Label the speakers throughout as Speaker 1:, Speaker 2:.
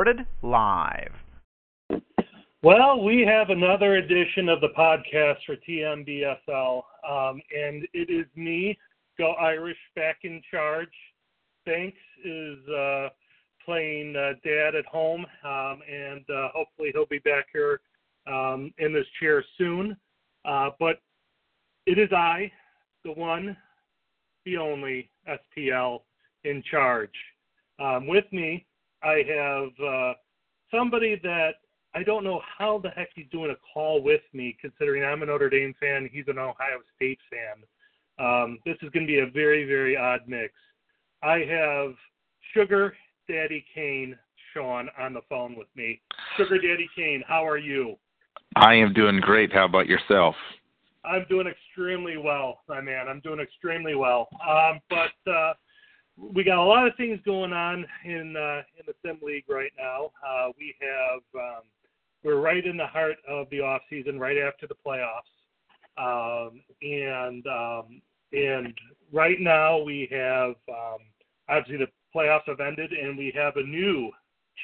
Speaker 1: Recorded live.
Speaker 2: Well, we have another edition of the podcast for TMBSL, um, and it is me, Go Irish, back in charge. Banks is uh, playing uh, dad at home, um, and uh, hopefully he'll be back here um, in this chair soon. Uh, but it is I, the one, the only STL in charge. Um, with me, I have uh, somebody that I don't know how the heck he's doing a call with me, considering I'm a Notre Dame fan, he's an Ohio State fan. Um, this is going to be a very, very odd mix. I have Sugar Daddy Kane, Shaun, on the phone with me. Sugar Daddy Kane, how are you?
Speaker 3: I am doing great. How about yourself?
Speaker 2: I'm doing extremely well, my man. I'm doing extremely well. Um, but uh, we got a lot of things going on in uh, in the sim league right now. Uh, we have um, we're right in the heart of the off season, right after the playoffs, um, and um, and right now we have um, obviously the playoffs have ended, and we have a new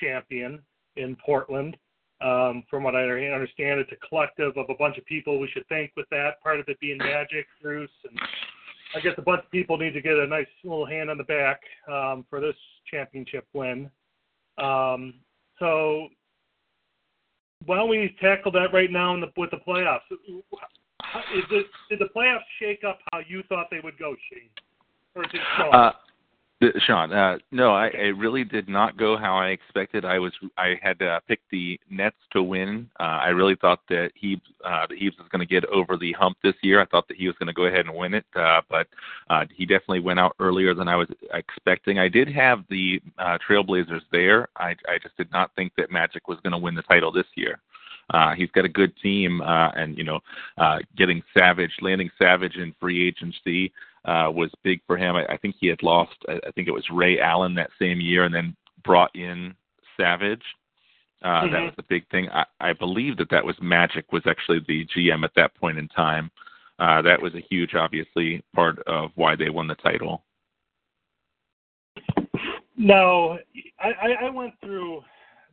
Speaker 2: champion in Portland. Um, from what I understand, it's a collective of a bunch of people. We should thank with that part of it being Magic, Bruce, and I guess a bunch of people need to get a nice little hand on the back um, for this championship win. Um, so why don't we tackle that right now the, with the playoffs? Is it, did the playoffs shake up how you thought they would go, Shane? Or did Shaun?
Speaker 3: Uh, Shaun, uh, no, I, I really did not go how I expected. I was I had uh, picked the Nets to win. Uh, I really thought that he uh, that Heaves was going to get over the hump this year. I thought that he was going to go ahead and win it, uh, but uh, he definitely went out earlier than I was expecting. I did have the uh, Trailblazers there. I, I just did not think that Magic was going to win the title this year. Uh, he's got a good team, uh, and you know, uh, getting Savage, landing Savage in free agency uh, was big for him. I, I think he had lost, I, I think it was Ray Allen that same year, and then brought in Savage. Uh, mm-hmm. That was the big thing. I, I believe that that was Magic was actually the GM at that point in time. Uh, that was a huge, obviously, part of why they won the title.
Speaker 2: No, I, I went through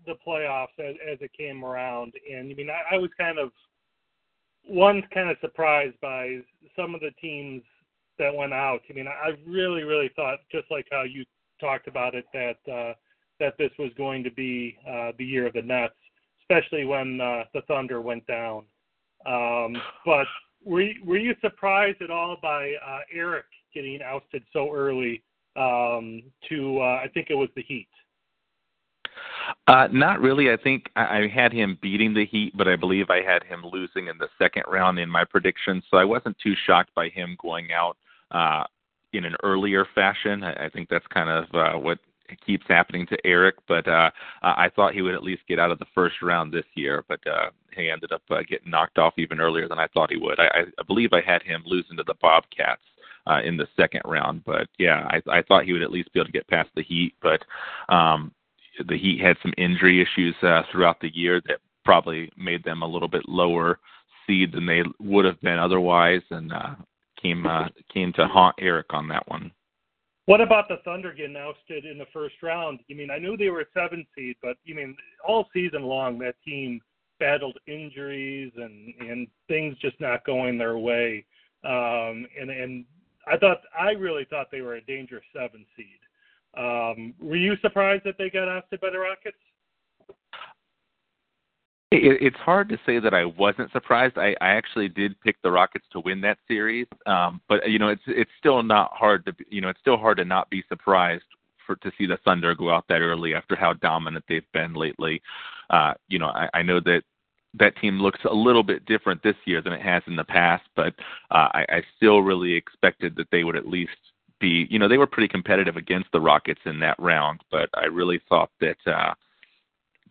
Speaker 2: the playoffs as, as it came around, and I mean, I, I was kind of one kind of surprised by some of the teams that went out. I mean, I really, really thought, just like how you talked about it, that uh, that this was going to be uh, the year of the Nets, especially when uh, the Thunder went down. Um, but were you, were you surprised at all by uh, Eric getting ousted so early um, to uh, I think it was the Heat?
Speaker 3: Uh, not really. I think I, I had him beating the Heat, but I believe I had him losing in the second round in my prediction, So I wasn't too shocked by him going out uh, in an earlier fashion. I, I think that's kind of uh, what keeps happening to Eric. But uh, I thought he would at least get out of the first round this year, but uh, he ended up uh, getting knocked off even earlier than I thought he would. I, I believe I had him losing to the Bobcats uh, in the second round. But yeah, I, I thought he would at least be able to get past the Heat. But um, the Heat had some injury issues uh, throughout the year that probably made them a little bit lower seed than they would have been otherwise, and uh, came uh, came to haunt Eric on that one.
Speaker 2: What about the Thunder getting ousted in the first round? You mean I knew they were a seven seed, but you mean all season long that team battled injuries and and things just not going their way. Um, and and I thought I really thought they were a dangerous seven seed. Um, were you surprised that they got ousted by the Rockets?
Speaker 3: It, it's hard to say that I wasn't surprised. I, I actually did pick the Rockets to win that series, um, but you know it's it's still not hard to you know it's still hard to not be surprised for to see the Thunder go out that early after how dominant they've been lately. Uh, you know I, I know that that team looks a little bit different this year than it has in the past, but uh, I, I still really expected that they would at least be, you know, they were pretty competitive against the Rockets in that round, but I really thought that uh,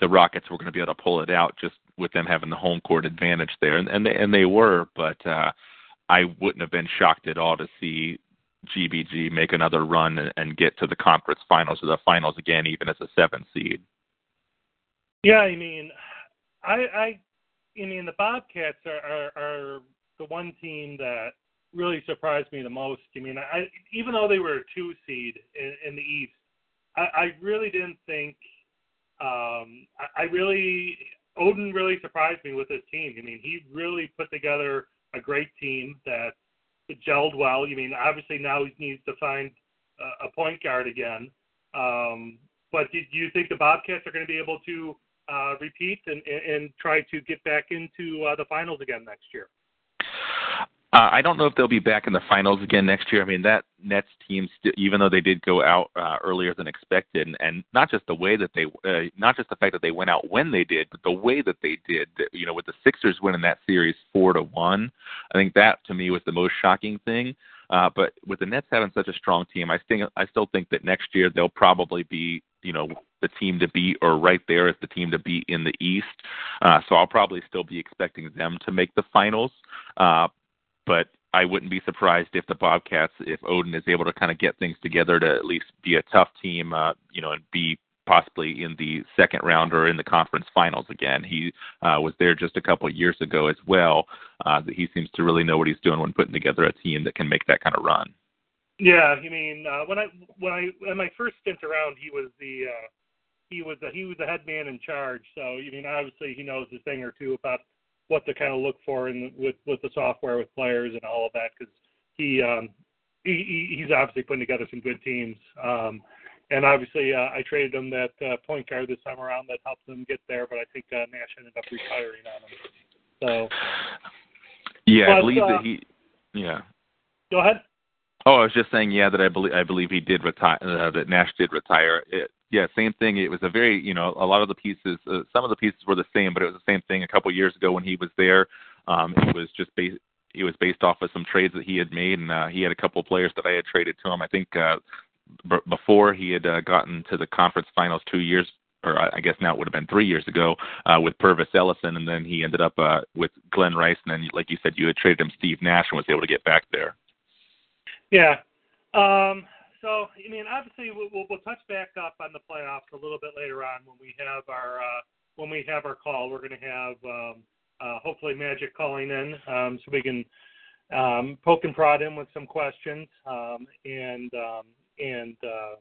Speaker 3: the Rockets were going to be able to pull it out just with them having the home court advantage there, and and they, and they were, but uh, I wouldn't have been shocked at all to see GBG make another run and, and get to the conference finals or the finals again, even as a seven seed.
Speaker 2: Yeah, I mean, I, I, I mean, the Bobcats are, are, are the one team that really surprised me the most. I mean, I even though they were a two seed in, in the East, I, I really didn't think. Um, I, I really Oden really surprised me with his team. I mean, he really put together a great team that gelled well. I mean, obviously now he needs to find a, a point guard again. Um, but do, do you think the Bobcats are going to be able to uh, repeat and, and try to get back into uh, the finals again next year?
Speaker 3: Uh, I don't know if they'll be back in the finals again next year. I mean, that Nets team, st- even though they did go out uh, earlier than expected, and, and not just the way that they, uh, not just the fact that they went out when they did, but the way that they did. You know, with the Sixers winning that series four to one, I think that to me was the most shocking thing. Uh, but with the Nets having such a strong team, I think I still think that next year they'll probably be, you know, the team to beat or right there as the team to beat in the East. Uh, so I'll probably still be expecting them to make the finals. Uh, but I wouldn't be surprised if the Bobcats, if Odin is able to kind of get things together to at least be a tough team, uh, you know, and be possibly in the second round or in the conference finals again. He uh, was there just a couple of years ago as well. Uh, he seems to really know what he's doing when putting together a team that can make that kind of run.
Speaker 2: Yeah, you mean uh, when I when I in my first stint around, he was the uh, he was the, he was the head man in charge. So you mean obviously he knows a thing or two about what to kind of look for in with with the software with players and all of that because he um he he's obviously putting together some good teams um and obviously uh, I traded him that uh, point guard this time around that helped them get there but I think uh, Nash ended up retiring on him so
Speaker 3: yeah
Speaker 2: but,
Speaker 3: I believe
Speaker 2: uh,
Speaker 3: that he yeah
Speaker 2: go ahead
Speaker 3: Oh, I was just saying, yeah, that I believe I believe he did retire. Uh, that Nash did retire. It, yeah, same thing. It was a very, you know, a lot of the pieces, uh, some of the pieces were the same, but it was the same thing a couple years ago when he was there. Um, it was just based, it was based off of some trades that he had made, and uh, he had a couple of players that I had traded to him. I think uh, b- before he had uh, gotten to the conference finals two years, or I guess now it would have been three years ago, uh, with Pervis Ellison, and then he ended up uh, with Glen Rice, and then, like you said, you had traded him Steve Nash and was able to get back there.
Speaker 2: Yeah. Um, so, I mean, obviously, we'll, we'll, we'll touch back up on the playoffs a little bit later on when we have our uh, when we have our call. We're going to have um, uh, hopefully Magic calling in um, so we can um, poke and prod him with some questions um, and um, and uh,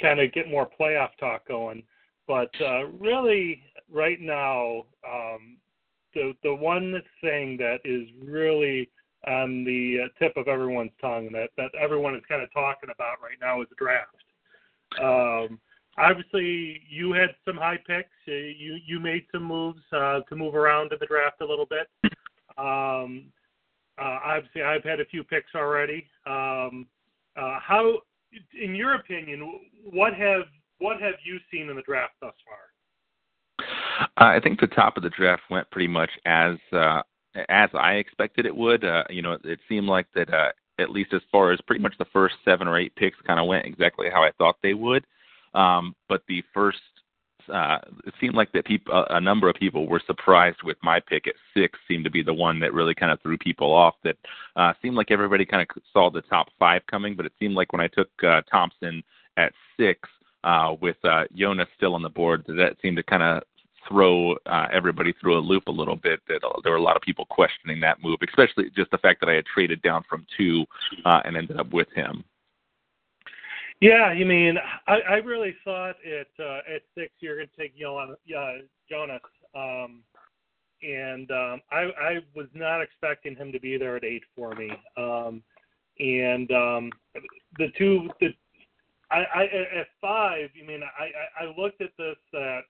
Speaker 2: kind of get more playoff talk going. But uh, really, right now, um, the the one thing that is really on the uh, tip of everyone's tongue that that everyone is kind of talking about right now is the draft. Um, obviously, you had some high picks. Uh, you you made some moves uh, to move around in the draft a little bit. Um, uh, obviously, I've had a few picks already. Um, uh, how, in your opinion, what have what have you seen in the draft thus far?
Speaker 3: I think the top of the draft went pretty much as uh, as I expected it would. Uh, you know, it, seemed like that uh, at least as far as pretty much the first seven or eight picks kind of went exactly how I thought they would. Um, but the first, uh, it seemed like that people, a number of people were surprised with my pick at six. Seemed to be the one that really kind of threw people off. That uh, seemed like everybody kind of saw the top five coming, but it seemed like when I took uh, Thompson at six, uh, with uh, Jonas still on the board, that seemed to kind of throw uh, everybody through a loop a little bit. That uh, there were a lot of people questioning that move, especially just the fact that I had traded down from two uh, and ended up with him.
Speaker 2: Yeah, you mean I, I really thought at uh, at six you're going to take Jonas, uh, Jonas, um, and um, I, I was not expecting him to be there at eight for me. Um, and um, the two, the I, I at five. You mean I, I looked at this that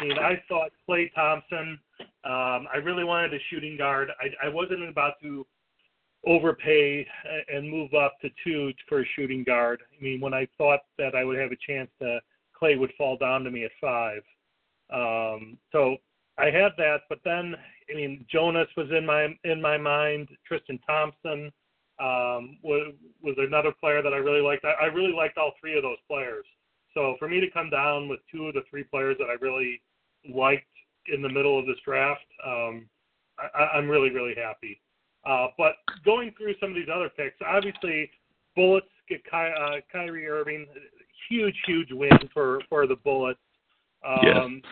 Speaker 2: I mean, I thought Klay Thompson. Um, I really wanted a shooting guard. I, I wasn't about to overpay and move up to two for a shooting guard. I mean, when I thought that I would have a chance to, Klay would fall down to me at five. Um, so I had that, but then I mean, Jonas was in my in my mind. Tristan Thompson. um, was was another player that I really liked. I, I really liked all three of those players. So for me to come down with two of the three players that I really liked in the middle of this draft, um, I, I'm really really happy. Uh, but going through some of these other picks, obviously, Bullets get Ky- uh, Kyrie Irving, huge huge win for for the Bullets. Um,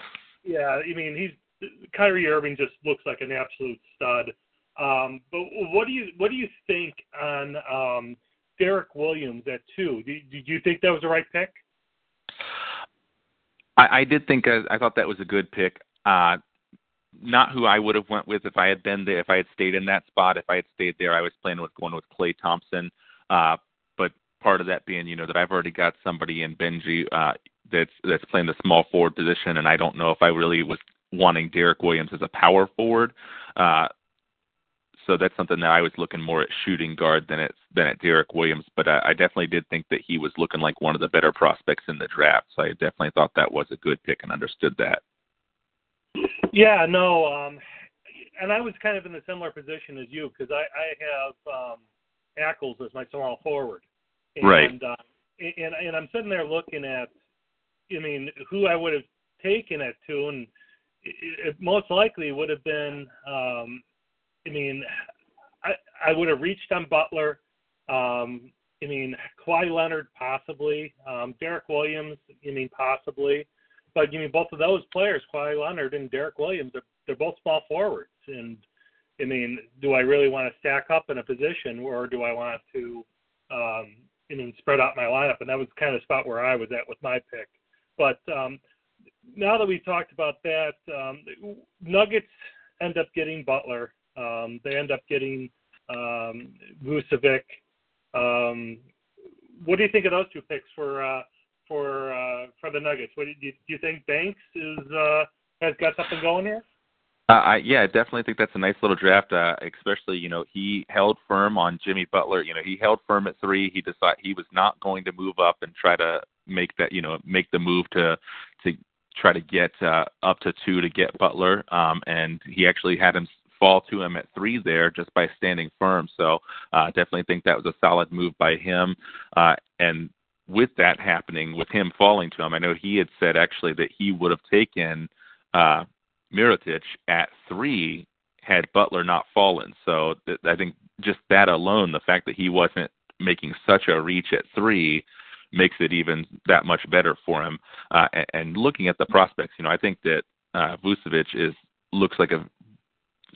Speaker 3: yeah.
Speaker 2: yeah, I mean he's Kyrie Irving just looks like an absolute stud. Um, but what do you what do you think on um, Derrick Williams at two? Did, did you think that was the right pick?
Speaker 3: I, I did think uh, I thought that was a good pick. Uh, not who I would have went with if I had been there. If I had stayed in that spot, if I had stayed there, I was planning with going with Klay Thompson. Uh, but part of that being, you know, that I've already got somebody in Benji uh, that's that's playing the small forward position, and I don't know if I really was wanting Derrick Williams as a power forward. Uh, so that's something that I was looking more at shooting guard than at than at Derrick Williams. But I, I definitely did think that he was looking like one of the better prospects in the draft. So I definitely thought that was a good pick and understood that.
Speaker 2: Yeah, no, um, and I was kind of in a similar position as you because I, I have um, Ackles as my small forward, and,
Speaker 3: Right.
Speaker 2: Uh, and and I'm sitting there looking at, I mean, who I would have taken at two, and it, it most likely would have been, um, I mean, I I would have reached on Butler. Um, I mean, Kawhi Leonard possibly, um, Derrick Williams. I mean, possibly. But you mean both of those players, Kawhi Leonard and Derrick Williams, they're, they're both small forwards. And I mean, do I really want to stack up in a position, or do I want to, um, I mean, spread out my lineup? And that was kind of the spot where I was at with my pick. But um, now that we've talked about that, um, Nuggets end up getting Butler. Um, they end up getting um, Vucevic. Um, what do you think of those two picks for? Uh, for uh, for the Nuggets. What do you, do you think Banks is uh, has got something going here?
Speaker 3: Uh, I, yeah, I definitely think that's a nice little draft. Uh, especially, you know, he held firm on Jimmy Butler. You know, he held firm at three. He decided he was not going to move up and try to make that, you know, make the move to to try to get uh, up to two to get Butler. Um, and he actually had him fall to him at three there just by standing firm. So uh, definitely think that was a solid move by him. Uh, and with that happening, with him falling to him, I know he had said actually that he would have taken uh, Mirotic at three had Butler not fallen. So th- I think just that alone, the fact that he wasn't making such a reach at three, makes it even that much better for him. Uh, and, and looking at the prospects, you know, I think that uh, Vucevic is looks like a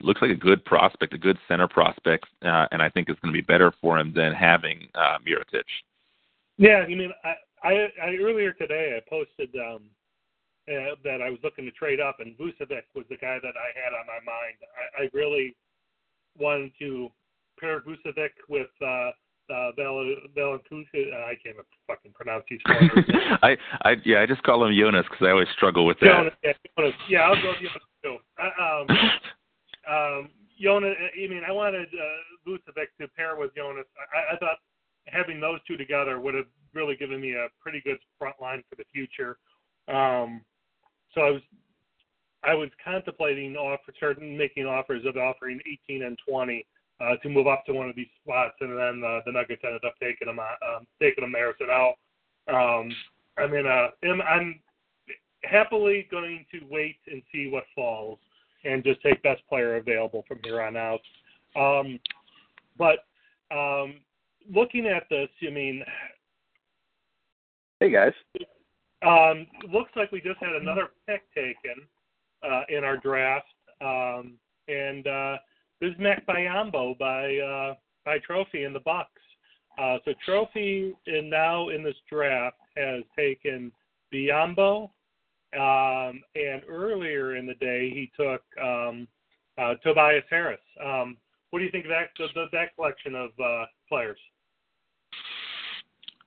Speaker 3: looks like a good prospect, a good center prospect, uh, and I think it's going to be better for him than having uh, Mirotic.
Speaker 2: Yeah, I mean I, I, I earlier today I posted um, uh, that I was looking to trade up, and Vucevic was the guy that I had on my mind. I, I really wanted to pair Vucevic with uh, uh, Val-. Uh, I can't even fucking pronounce these corners.
Speaker 3: I, I, yeah, I just call him Jonas because I always struggle with that.
Speaker 2: Jonas, yeah, Jonas. Yeah, I'll go with Jonas too. Uh, um, um, Jonas, I mean, I wanted uh, Vucevic to pair with Jonas. I, I thought having those two together would have really given me a pretty good front line for the future. Um, so I was I was contemplating offer, certain making offers of offering 18 and 20 uh, to move up to one of these spots, and then uh, the Nuggets ended up taking them uh, um, taking them there. So now um, I mean, uh, I'm, I'm happily going to wait and see what falls, and just take best player available from here on out. Um, but um, looking at this, I mean,
Speaker 4: Hey guys.
Speaker 2: um, looks like we just had another pick taken uh, in our draft, um, and uh, this is Mac Biyombo by uh, by Trophy in the Bucks. Uh, so Trophy in now in this draft has taken Biyombo, um, and earlier in the day he took um, uh, Tobias Harris. Um, what do you think of that the, that collection of uh, players?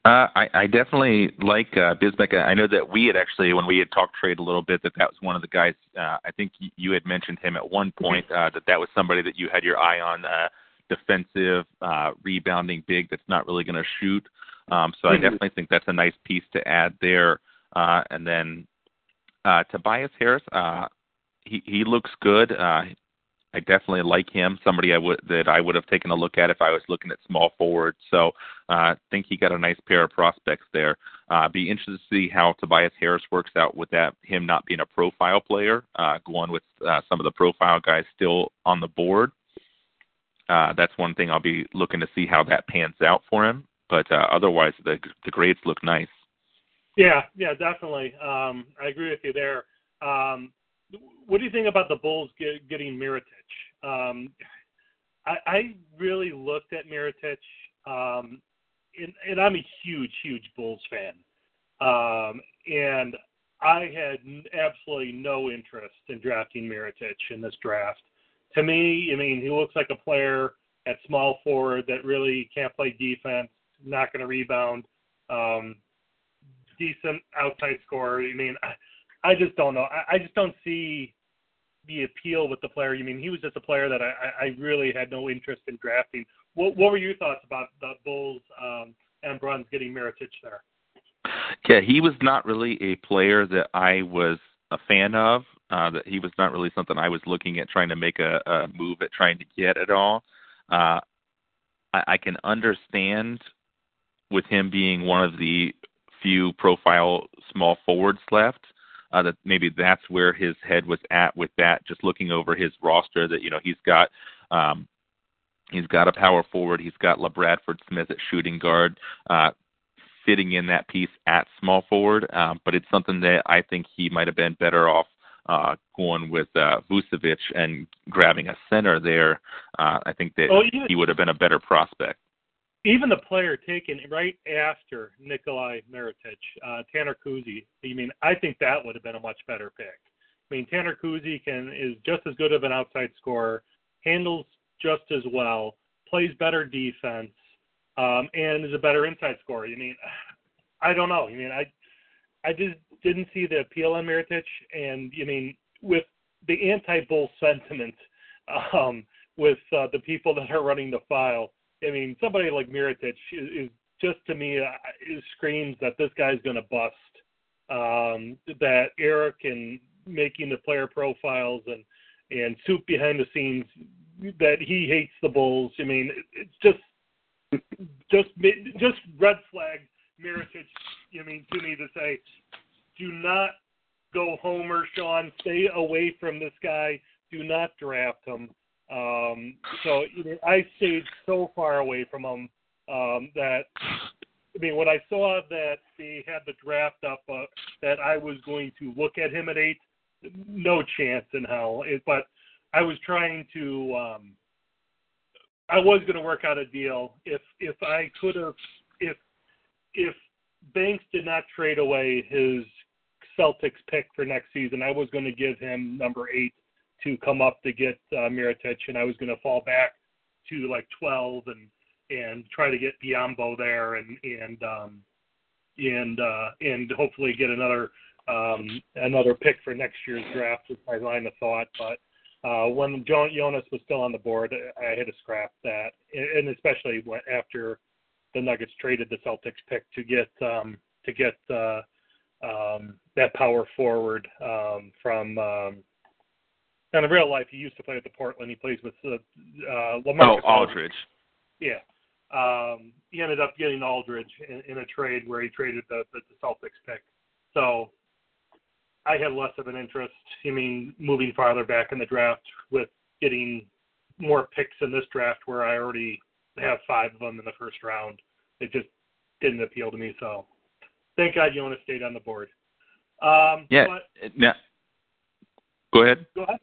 Speaker 3: Uh, I, I definitely like uh. I know that we had actually, when we had talked trade a little bit, that that was one of the guys. Uh, I think you had mentioned him at one point uh, that that was somebody that you had your eye on, uh, defensive, uh, rebounding big that's not really going to shoot. Um, so I
Speaker 2: Mhm.
Speaker 3: definitely think that's a nice piece to add there. Uh, and then uh, Tobias Harris, uh, he he looks good. Uh, I definitely like him. Somebody I would that I would have taken a look at if I was looking at small forward. So I uh, think he got a nice pair of prospects there. Uh, be interested to see how Tobias Harris works out with that him not being a profile player, uh, going with uh, some of the profile guys still on the board. Uh, that's one thing I'll be looking to see how that pans out for him. But uh, otherwise, the the grades look nice.
Speaker 2: Yeah, yeah, definitely. Um, I agree with you there. Um, what do you think about the Bulls get, getting Mirotic? Um, I, I really looked at Mirotic, um, and, and I'm a huge, huge Bulls fan. Um, and I had absolutely no interest in drafting Mirotic in this draft. To me, I mean, he looks like a player at small forward that really can't play defense, not going to rebound, um, decent outside scorer. I mean, I, I just don't know. I, I just don't see the appeal with the player. You mean he was just a player that I, I really had no interest in drafting. What, what were your thoughts about the Bulls um, and Bruns getting Mirotic there?
Speaker 3: Yeah, he was not really a player that I was a fan of. Uh, that he was not really something I was looking at trying to make a, a move at trying to get at all. Uh, I, I can understand with him being one of the few profile small forwards left uh, that maybe that's where his head was at with that. Just looking over his roster, that you know he's got um, he's got a power forward, he's got LaBradford Smith at shooting guard, uh, fitting in that piece at small forward. Um, but it's something that I think he might have been better off uh, going with uh, Vucevic and grabbing a center there. Uh, I think that oh, he would have been a better prospect
Speaker 2: even the player taken right after Nikolai Mirotic, uh, Tanner Kuzi. I mean, I think that would have been a much better pick. I mean, Tanner Kuzi can is just as good of an outside scorer, handles just as well, plays better defense, um, and is a better inside scorer. I mean, I don't know. I mean, I I just didn't see the appeal on Mirotic, and I mean, with the anti-bull sentiment um, with uh, the people that are running the file I mean, somebody like Mirotic is, is just to me uh, screams that this guy's going to bust. Um, that Eric and making the player profiles and and soup behind the scenes that he hates the Bulls. I mean, it, it's just just just red flag Mirotic. I mean, to me to say, do not go Homer, Shaun. Stay away from this guy. Do not draft him. Um, so you know, I stayed so far away from them um, that I mean, when I saw that they had the draft up, uh, that I was going to look at him at eight, no chance in hell. It, but I was trying to. Um, I was going to work out a deal if if I could have if if Banks did not trade away his Celtics pick for next season, I was going to give him number eight to come up to get uh, Mirotic, and I was going to fall back to like 12 and and try to get Biyombo there and and um, and uh, and hopefully get another um, another pick for next year's draft was my line of thought. But uh, when John Jonas was still on the board, I had to scrap that, and especially after the Nuggets traded the Celtics pick to get um, to get uh, um, that power forward um, from um, in real life, he used to play with the Portland. He plays with uh, uh, Lamar.
Speaker 3: Oh, Aldridge.
Speaker 2: Yeah. Um, he ended up getting Aldridge in, in a trade where he traded the, the, the Celtics pick. So I had less of an interest. I mean, moving farther back in the draft with getting more picks in this draft where I already have five of them in the first round. It just didn't appeal to me. So thank God Jonas stayed on the board. Um,
Speaker 3: yeah.
Speaker 2: But,
Speaker 3: yeah. Go ahead.
Speaker 2: Go ahead.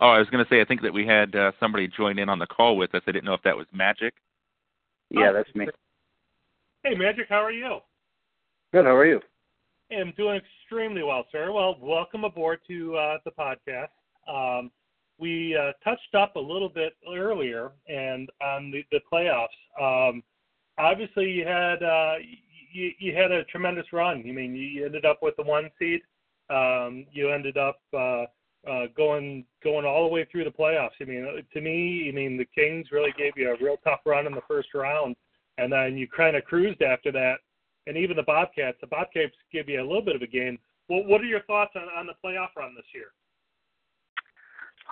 Speaker 3: Oh, I was going to say, I think that we had uh, somebody join in on the call with us. I didn't know if that was Magic.
Speaker 4: Yeah, that's me.
Speaker 2: Hey, Magic, how are you?
Speaker 4: Good. How are you?
Speaker 2: Hey, I'm doing extremely well, sir. Well, welcome aboard to uh, the podcast. Um, we uh, touched up a little bit earlier, and on the, the playoffs. Um, obviously, you had uh, you, you had a tremendous run. I mean, you ended up with the one seed. Um, you ended up uh, uh, going going all the way through the playoffs. I mean, to me, I mean the Kings really gave you a real tough run in the first round, and then you kind of cruised after that. And even the Bobcats, the Bobcats give you a little bit of a game. Well, what are your thoughts on, on the playoff run this year?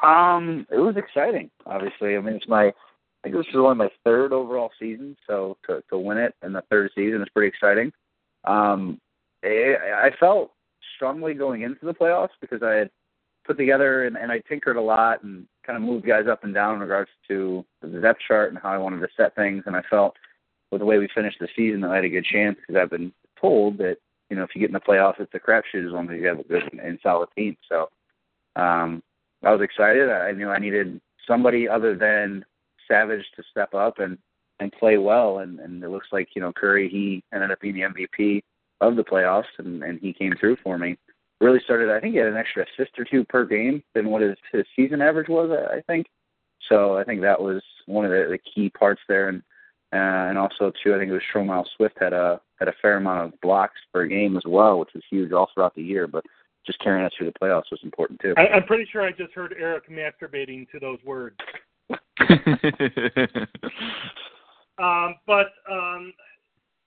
Speaker 4: Um, it was exciting. Obviously, I mean, it's my. I think this is only my third overall season, so to to win it in the third season is pretty exciting. Um, it, I felt strongly going into the playoffs because I had put together and, and I tinkered a lot and kind of moved guys up and down in regards to the depth chart and how I wanted to set things. And I felt with the way we finished the season that I had a good chance because I've been told that you know if you get in the playoffs, it's a crapshoot as long as you have a good and solid team. So um, I was excited. I knew I needed somebody other than Savage to step up and and play well. And and it looks like you know Curry he ended up being the MVP of the playoffs, and and he came through for me. Really started. I think he had an extra assist or two per game than what his his season average was. I think. So I think that was one of the, the key parts there, and uh, and also too, I think it was Stromile Swift had a had a fair amount of blocks per game as well, which was huge all throughout the year. But just carrying us through the playoffs was important too.
Speaker 2: I, I'm pretty sure I just heard Eric masturbating to those words. um, but um,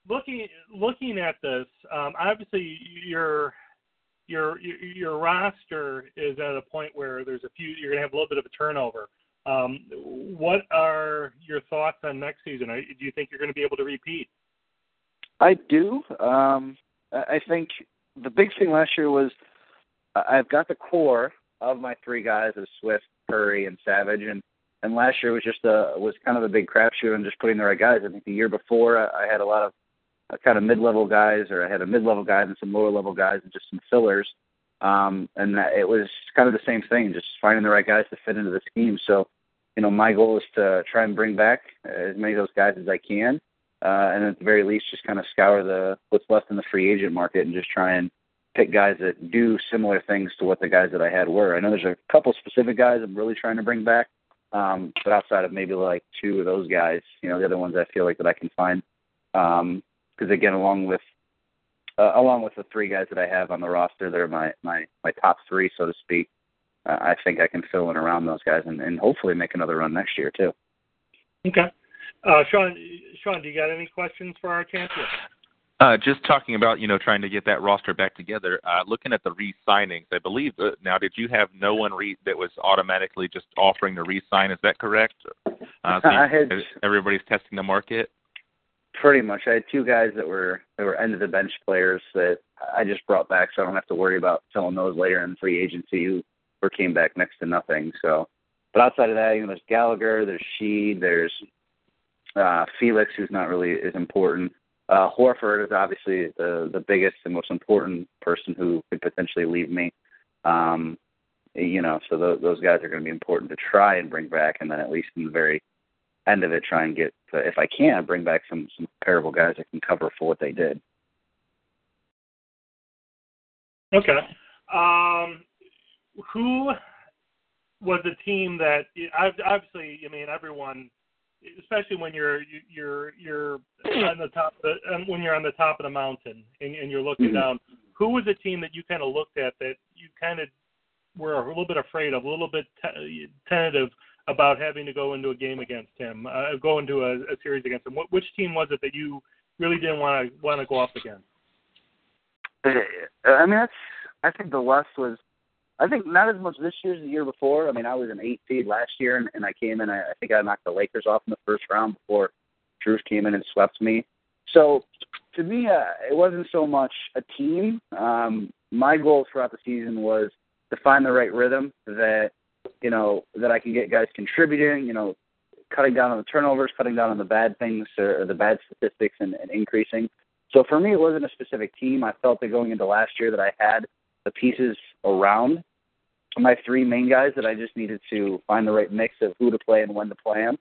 Speaker 2: looking looking at this, um, obviously your your your roster is at a point where there's a few. You're going to have a little bit of a turnover. Um, what are your thoughts on next season? Do you think you're going to be able to repeat?
Speaker 4: I do. Um, I think the big thing last year was I've got the core of my three guys of Swift, Curry, and Savage, and and last year was just a was kind of a big crapshoot and just putting the right guys. I think the year before I had a lot of kind of mid-level guys, or I had a mid-level guy and some lower-level guys, and just some fillers. Um, and that it was kind of the same thing, just finding the right guys to fit into the scheme. So, you know, my goal is to try and bring back as many of those guys as I can, uh, and at the very least, just kind of scour the what's left in the free agent market and just try and pick guys that do similar things to what the guys that I had were. I know there's a couple specific guys I'm really trying to bring back, um, but outside of maybe like two of those guys, you know, the other ones I feel like that I can find. Um, because again, along with uh, along with the three guys that I have on the roster, they're my my my top three, so to speak. Uh, I think I can fill in around those guys and, and hopefully make another run next year too.
Speaker 2: Okay, uh, Shaun. Shaun, do you got any questions for our champion?
Speaker 3: Uh, just talking about you know trying to get that roster back together. Uh, looking at the re-signings, I believe. Uh, now, did you have no one re- that was automatically just offering to re-sign? Is that correct? Uh, so
Speaker 4: I had
Speaker 3: everybody's testing the market.
Speaker 4: Pretty much. I had two guys that were that were end of the bench players that I just brought back, so I don't have to worry about selling those later in free agency who or came back next to nothing. So, but outside of that, you know, there's Gallagher, there's Sheed, there's uh, Felix, who's not really as important. Uh, Horford is obviously the the biggest and most important person who could potentially leave me. Um, you know, so th- those guys are going to be important to try and bring back, and then at least in the very end of it, try and get, uh, if I can, bring back some some comparable guys that can cover for what they did.
Speaker 2: Okay. Um, who was the team that obviously? I mean, everyone, especially when you're you're you're on the top, of the, um, when you're on the top of the mountain and, and you're looking
Speaker 4: mm-hmm.
Speaker 2: down. Who was the team that you kind of looked at that you kind of were a little bit afraid of, a little bit t- tentative about having to go into a game against him, uh, go into a, a series against him? What, which team was it that you really didn't want to want to go up against?
Speaker 4: I mean, that's. I think the West was. I think not as much this year as the year before. I mean, I was an eight seed last year, and, and I came in. I, I think I knocked the Lakers off in the first round before Drews came in and swept me. So, to me, uh, it wasn't so much a team. Um, my goal throughout the season was to find the right rhythm that you know, that I can get guys contributing, you know, cutting down on the turnovers, cutting down on the bad things or, or the bad statistics and, and increasing. So for me, it wasn't a specific team. I felt that going into last year that I had the pieces around my three main guys that I just needed to find the right mix of who to play and when to play them.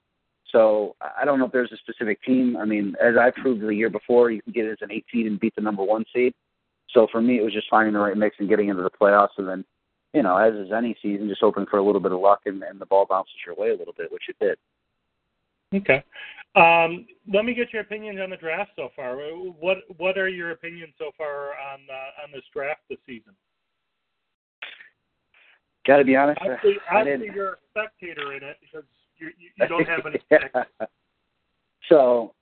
Speaker 4: So I don't know if there's a specific team. I mean, as I proved the year before, you can get as an eight seed and beat the number one seed. So for me, it was just finding the right mix and getting into the playoffs and then you know, as is any season, just hoping for a little bit of luck and, and the ball bounces your way a little bit, which it did.
Speaker 2: Okay. Um, let me get your opinions on the draft so far. What What are your opinions so far on uh, on this draft this season?
Speaker 4: Got to be honest.
Speaker 2: Obviously, obviously you're a spectator in it because you you, you don't have any picks.
Speaker 4: So,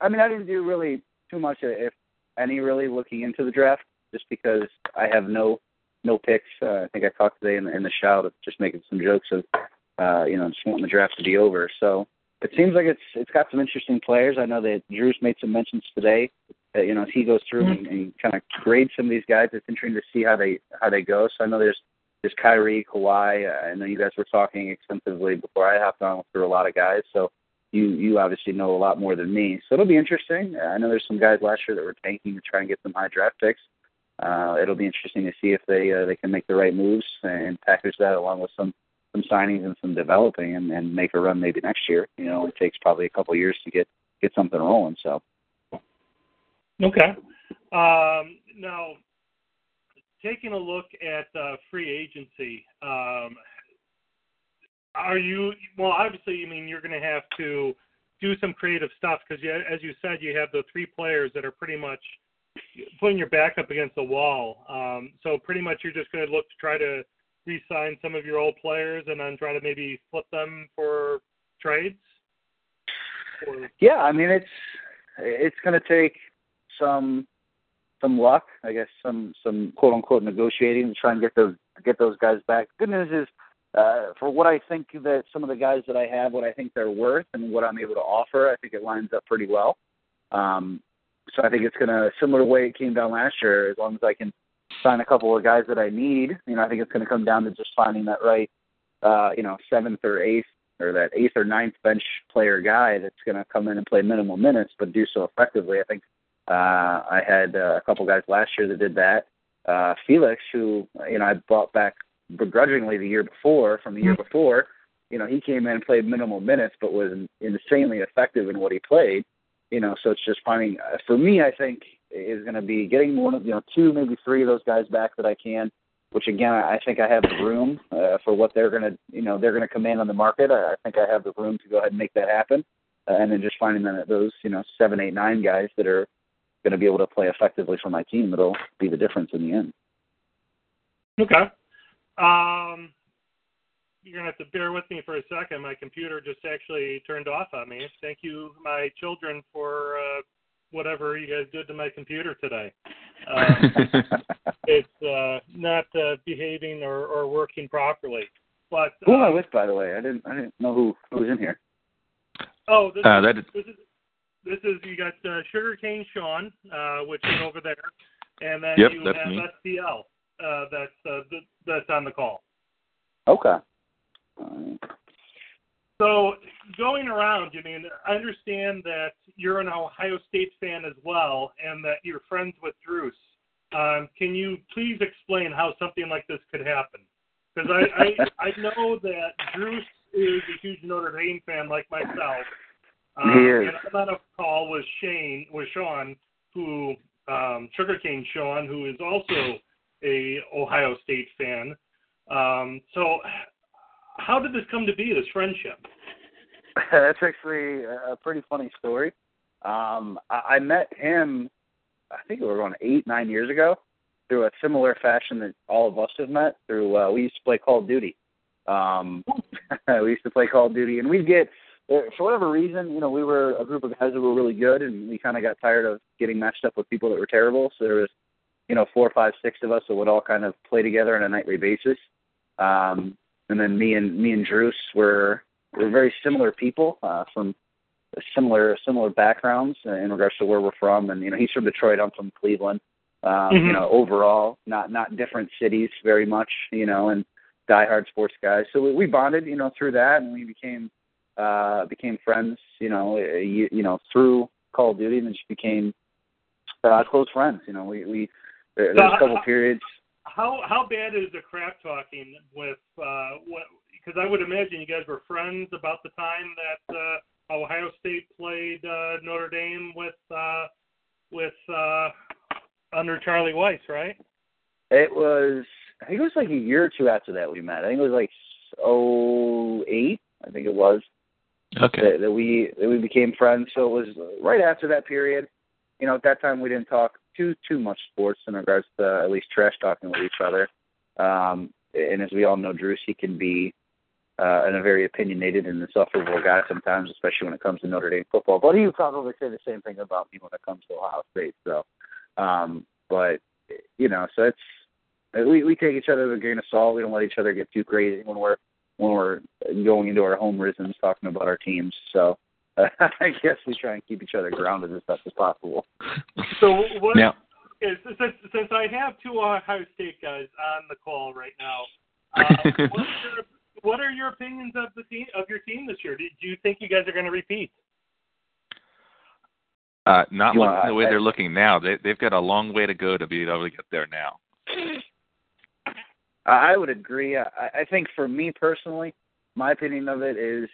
Speaker 4: I mean, I didn't do really too much, if any, really looking into the draft, just because I have no no picks. Uh, I think I talked today in the, in the shout, just making some jokes of, uh, you know, just wanting the draft to be over. So it seems like it's it's got some interesting players. I know that Drew's made some mentions today. That, you know, as he goes through mm-hmm. and, and kind of grades some of these guys, it's interesting to see how they how they go. So I know there's there's Kyrie, Kawhi. Uh, I know you guys were talking extensively before I hopped on through a lot of guys. So you you obviously know a lot more than me. So it'll be interesting. I know there's some guys last year that were tanking to try and get some high draft picks. Uh, it'll be interesting to see if they uh, they can make the right moves and package that along with some some signings and some developing and, and make a run maybe next year. You know, it takes probably a couple years to get get something rolling. So.
Speaker 2: Okay. Um, now, taking a look at uh, free agency, um, are you well? Obviously, I mean you're going to have to do some creative stuff because, as you said, you have the three players that are pretty much putting your back up against the wall. Um, so pretty much you're just going to look to try to re-sign some of your old players and then try to maybe flip them for trades.
Speaker 4: Or... Yeah, I mean it's it's going to take some some luck, I guess, some some quote unquote negotiating to try and get those get those guys back. Good news is uh, for what I think that some of the guys that I have, what I think they're worth, and what I'm able to offer, I think it lines up pretty well. Um, so I think it's going to similar way it came down last year. As long as I can sign a couple of guys that I need, you know, I think it's going to come down to just finding that right, uh, you know, seventh or eighth or that eighth or ninth bench player guy that's going to come in and play minimal minutes but do so effectively. I think uh, I had uh, a couple guys last year that did that. Uh, Felix, who you know I brought back begrudgingly the year before from the year before, you know, he came in and played minimal minutes but was insanely effective in what he played you know, so it's just finding. Uh, for me, I think is going to be getting one of you know two, maybe three of those guys back that I can. Which again, I think I have the room uh, for what they're going to, you know, they're going to command on the market. I, I think I have the room to go ahead and make that happen. Uh, and then just finding that those, you know, seven, eight, nine guys that are going to be able to play effectively for my team, that'll be the difference in the end.
Speaker 2: Okay. Um, you're gonna have to bear with me for a second. My computer just actually turned off on me. Thank you, my children, for uh, whatever you guys did to my computer today. Um, it's uh, not uh, behaving or, or working properly. But
Speaker 4: who am I um, with, by the way? I didn't I didn't know who who was in here.
Speaker 2: Oh, this, uh, is, this is this is you got uh, Sugarcane Shaun, uh, which is over there, and then
Speaker 3: yep,
Speaker 2: you have
Speaker 3: me.
Speaker 2: STL uh, that's uh, th- that's on the call.
Speaker 4: Okay.
Speaker 2: So going around, I mean, I understand that you're an Ohio State fan as well, and that you're friends with Drews. Um, can you please explain how something like this could happen? Because I, I I know that Drews is a huge Notre Dame fan like myself.
Speaker 4: Um, he is.
Speaker 2: And I'm on a call with Shane, with Shaun, who um, Sugarcane Shaun, who is also a Ohio State fan. Um, so how did this come to be, this friendship?
Speaker 4: That's actually a pretty funny story. Um, I, I met him, I think it was around eight, nine years ago, through a similar fashion that all of us have met. Through uh, we used to play Call of Duty. Um, we used to play Call of Duty, and we'd get uh, for whatever reason, you know, we were a group of guys that were really good, and we kind of got tired of getting matched up with people that were terrible. So there was, you know, four, five, six of us that would all kind of play together on a nightly basis. Um, and then me and me and Drews were were very similar people uh, from similar similar backgrounds in regards to where we're from. And you know, he's from Detroit. I'm from Cleveland. Um, mm-hmm. You know, overall, not not different cities very much. You know, and diehard sports guys. So we, we bonded. You know, through that, and we became uh became friends. You know, you, you know through Call of Duty, and then just became uh, close friends. You know, we we there, there's a couple periods
Speaker 2: how how bad is the crap talking with uh what because I would imagine you guys were friends about the time that uh Ohio State played uh Notre Dame with uh with uh under Charlie Weis, right?
Speaker 4: It was I think it was like a year or two after that we met. I think it was like oh eight, I think it was.
Speaker 3: Okay.
Speaker 4: That, that we that we became friends. So it was right after that period. You know, at that time we didn't talk too too much sports in regards to at least trash talking with each other. Um, and as we all know, Drews, he can be uh, and a very opinionated and insufferable guy sometimes, especially when it comes to Notre Dame football. But he would probably say the same thing about me when it comes to Ohio State. So, um, but you know, so it's we we take each other with a grain of salt. We don't let each other get too crazy when we're when we're going into our home rhythms talking about our teams. So uh, I guess we try and keep each other grounded as best as possible.
Speaker 2: So what
Speaker 3: Now,
Speaker 2: is since since I have two Ohio State guys on the call right now, uh, what, are your, what are your opinions of the team of your team this year? Do, do you think you guys are going to repeat?
Speaker 3: uh, not
Speaker 4: You
Speaker 3: looking the way
Speaker 4: I-
Speaker 3: they're looking now. They they've got a long way to go to be able to get there now.
Speaker 4: I would agree. I, I think for me personally, my opinion of it is,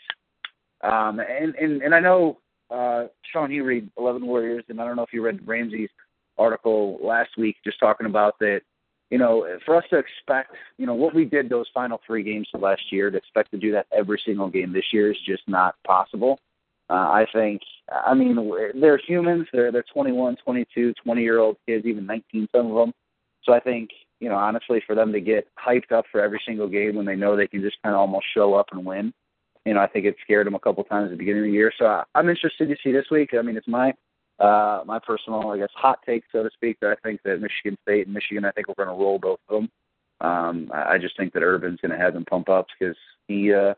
Speaker 4: um, and and and I know uh, Shaun, you read Eleven Warriors, and I don't know if you read Ramzy's article last week, just talking about that. You know, for us to expect, you know, what we did those final three games last year, to expect to do that every single game this year is just not possible. Uh, I think, I mean, they're humans. They're they're 21, 22, 20 year old kids, even 19, some of them. So I think, you know, honestly, for them to get hyped up for every single game when they know they can just kind of almost show up and win, you know, I think it scared them a couple times at the beginning of the year. So I, I'm interested to see this week. I mean, it's my uh, my personal, I guess, hot take, so to speak, that I think that Michigan State and Michigan, I think we're going to roll both of them. Um, I just think that Urban's going to have them pump ups because he. Uh,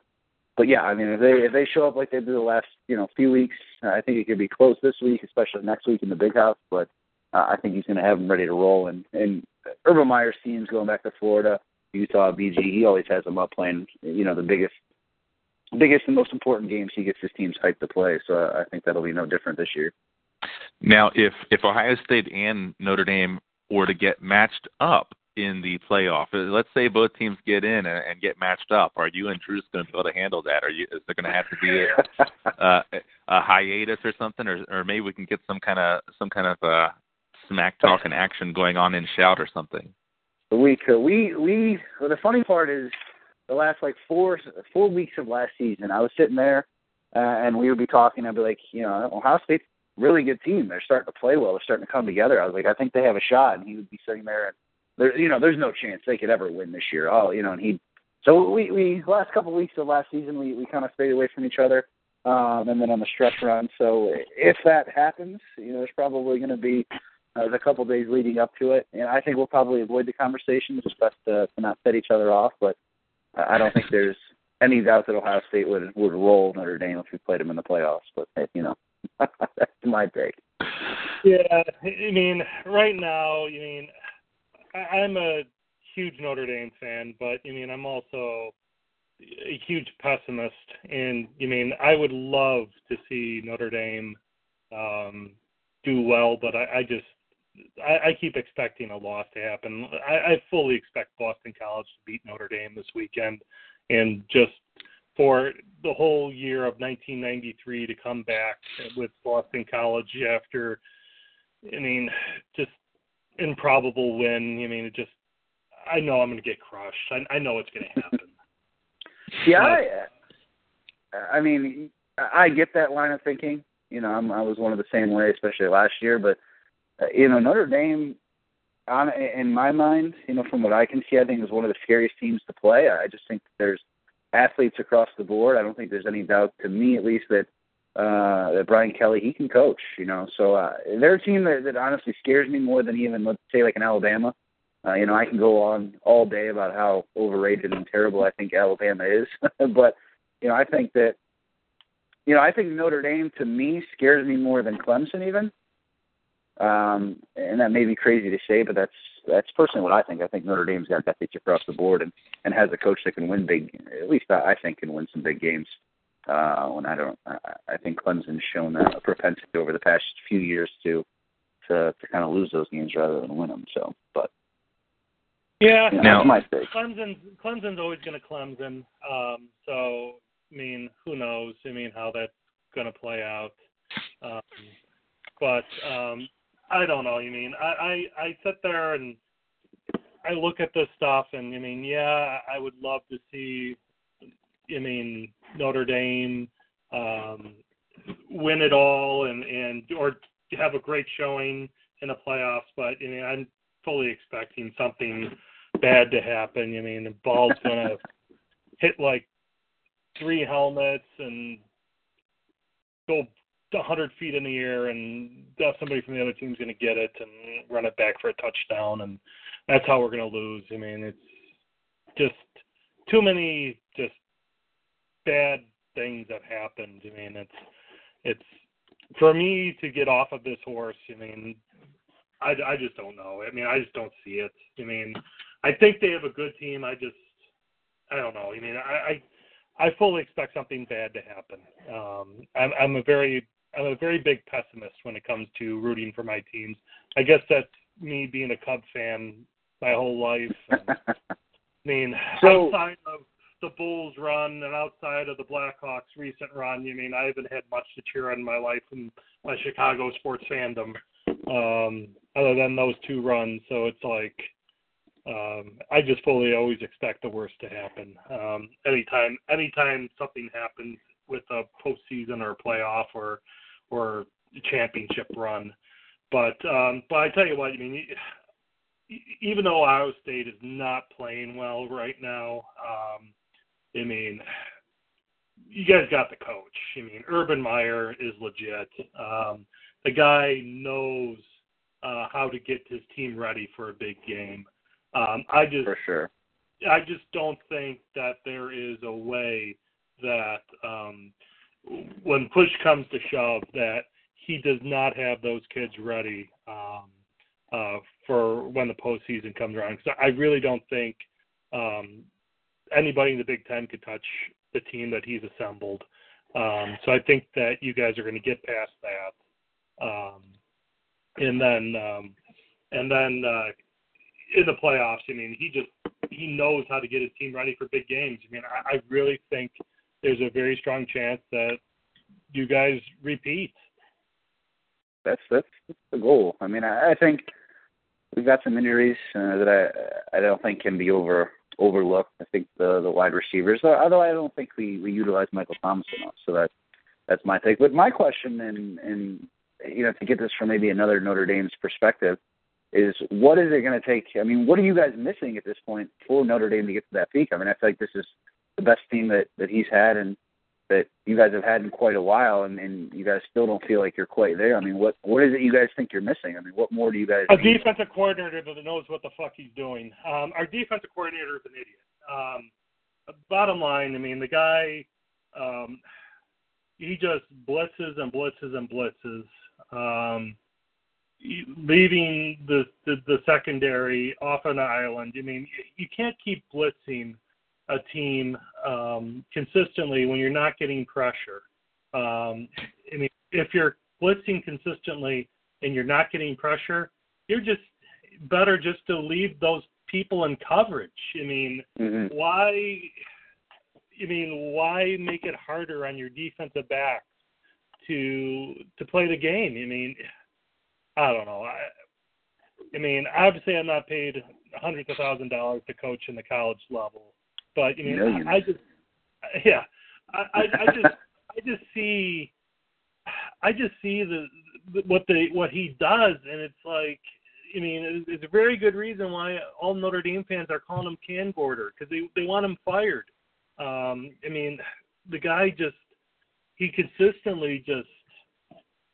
Speaker 4: but yeah, I mean, if they if they show up like they did the last you know few weeks, I think it could be close this week, especially next week in the big house. But uh, I think he's going to have them ready to roll. And and Urban Meyer's teams going back to Florida, Utah, BG, he always has them up playing you know the biggest biggest and most important games. He gets his teams hyped to play. So I think that'll be no different this year.
Speaker 3: Now, if if Ohio State and Notre Dame were to get matched up in the playoff, uh, let's say both teams get in and, and get matched up, are you and Drews going to be able to handle that? Are you? Is there going to have to be a, uh, a hiatus or something, or or maybe we can get some kind of some kind of uh, smack talk and action going on in shout or something?
Speaker 4: we could we we well, the funny part is the last like four four weeks of last season I was sitting there uh, and we would be talking. I'd be like you know Ohio State's really good team. They're starting to play well. They're starting to come together. I was like I think they have a shot. And he would be sitting there and there you know there's no chance they could ever win this year. Oh you know and he so we we last couple of weeks of last season we we kind of stayed away from each other um and then on the stretch run. So if that happens you know there's probably going to be uh, the couple days leading up to it, and I think we'll probably avoid the conversation. It's best to, to not set each other off, but I I don't think there's any doubt that Ohio State would would roll Notre Dame if we played them in the playoffs. But you know, that's my take.
Speaker 2: Yeah, I mean, right now, you mean, I, I'm a huge Notre Dame fan, but you mean, I'm also a huge pessimist, and you mean, I would love to see Notre Dame um, do well, but I, I just, I, I keep expecting a loss to happen. I, I fully expect Boston College to beat Notre Dame this weekend, and just for the whole year of 1993 to come back with Boston College after I mean, just improbable win. I mean, it just I know I'm going to get crushed. I, I know it's going to happen.
Speaker 4: Yeah, I, I mean, I get that line of thinking. You know, I'm, I was one of the same way, especially last year. But you know, Notre Dame, on in my mind, you know, from what I can see, I think is one of the scariest teams to play. I just think there's athletes across the board. I don't think there's any doubt, to me at least, that uh that Brian Kelly he can coach. You know, so uh, they're a team that, that honestly scares me more than even let's say like an Alabama. Uh, you know, I can go on all day about how overrated and terrible I think Alabama is, but you know, I think that you know, I think Notre Dame to me scares me more than Clemson even. Um, and that may be crazy to say, but that's that's personally what I think. I think Notre Dame's got athletes across the board and and has a coach that can win big. At least I, I think can win some big games. Uh, when I don't, I, I think Clemson's shown a propensity over the past few years to to to kind of lose those games rather than win them. So, but
Speaker 2: Yeah,
Speaker 4: you know,
Speaker 3: Now-
Speaker 4: that's my take.
Speaker 2: Clemson Clemson's always going to Clemson. Um, so I mean, who knows? I mean, how that's going to play out. Um, but um, I don't know. You mean I, I I sit there and I look at this stuff, and I mean, yeah, I would love to see. I mean, Notre Dame um, win it all, and and or have a great showing in the playoffs. But I mean, I'm fully expecting something bad to happen. I mean, the ball's gonna hit like three helmets and go 100 feet in the air and somebody from the other team's going to get it and run it back for a touchdown, and that's how we're going to lose. I mean, it's just too many just bad things have happened. I mean, it's it's for me to get off of this horse. I mean, I, I just don't know. I mean, I just don't see it. I mean, I think they have a good team. I just I don't know. I mean, I I, I fully expect something bad to happen. Um, I'm, I'm a very a very big pessimist when it comes to rooting for my teams. I guess that's me being a Cub fan my whole life. And, I mean, so, outside of the Bulls run and outside of the Blackhawks recent run, you mean I haven't had much to cheer on in my life in my Chicago sports fandom, um, other than those two runs. So it's like um, I just fully always expect the worst to happen. Um, anytime, anytime something happens with a postseason or a playoff or or championship run, but um, but I tell you what, I mean, even though Ohio State is not playing well right now, um, I mean, you guys got the coach. I mean, Urban Meyer is legit. Um, the guy knows uh, how to get his team ready for a big game. Um, I just
Speaker 4: for sure.
Speaker 2: I just don't think that there is a way that um, when push comes to shove that he does not have those kids ready um, uh, for when the postseason comes around. Because I really don't think um, anybody in the Big Ten could touch the team that he's assembled. Um, so I think that you guys are going to get past that, um, and then um, and then uh, in the playoffs, I mean, he just he knows how to get his team ready for big games. I mean, I, I really think there's a very strong chance that you guys repeat.
Speaker 4: That's that's, the goal. I mean, I, I think we've got some injuries uh, that I I don't think can be over overlooked. I think the the wide receivers, although I don't think we we utilize Michael Thomas enough. So that that's my take. But my question, and and you know, to get this from maybe another Notre Dame's perspective, is what is it going to take? I mean, what are you guys missing at this point for Notre Dame to get to that peak? I mean, I feel like this is the best team that that he's had and that you guys have had in quite a while, and, and you guys still don't feel like you're quite there. I mean, what what is it you guys think you're missing? I mean, what more do you guys?
Speaker 2: A need? defensive coordinator that knows what the fuck he's doing. Um, our defensive coordinator is an idiot. Um, bottom line, I mean, the guy, um, he just blitzes and blitzes and blitzes. Um, leaving the, the the secondary off an island. I mean, you can't keep blitzing a team um, consistently when you're not getting pressure. Um, I mean, if you're blitzing consistently and you're not getting pressure, you're just better just to leave those people in coverage. I mean, mm-hmm. why? I mean, why make it harder on your defensive backs to to play the game? I mean, I don't know. I, I mean, obviously, I'm not paid hundreds of thousand dollars to coach in the college level, but I mean, I, I just, yeah, I, I, I just, I just see, I just see the, the what the what he does, and it's like, I mean, it's a very good reason why all Notre Dame fans are calling him Can Gorder because they they want him fired. Um, I mean, the guy just he consistently just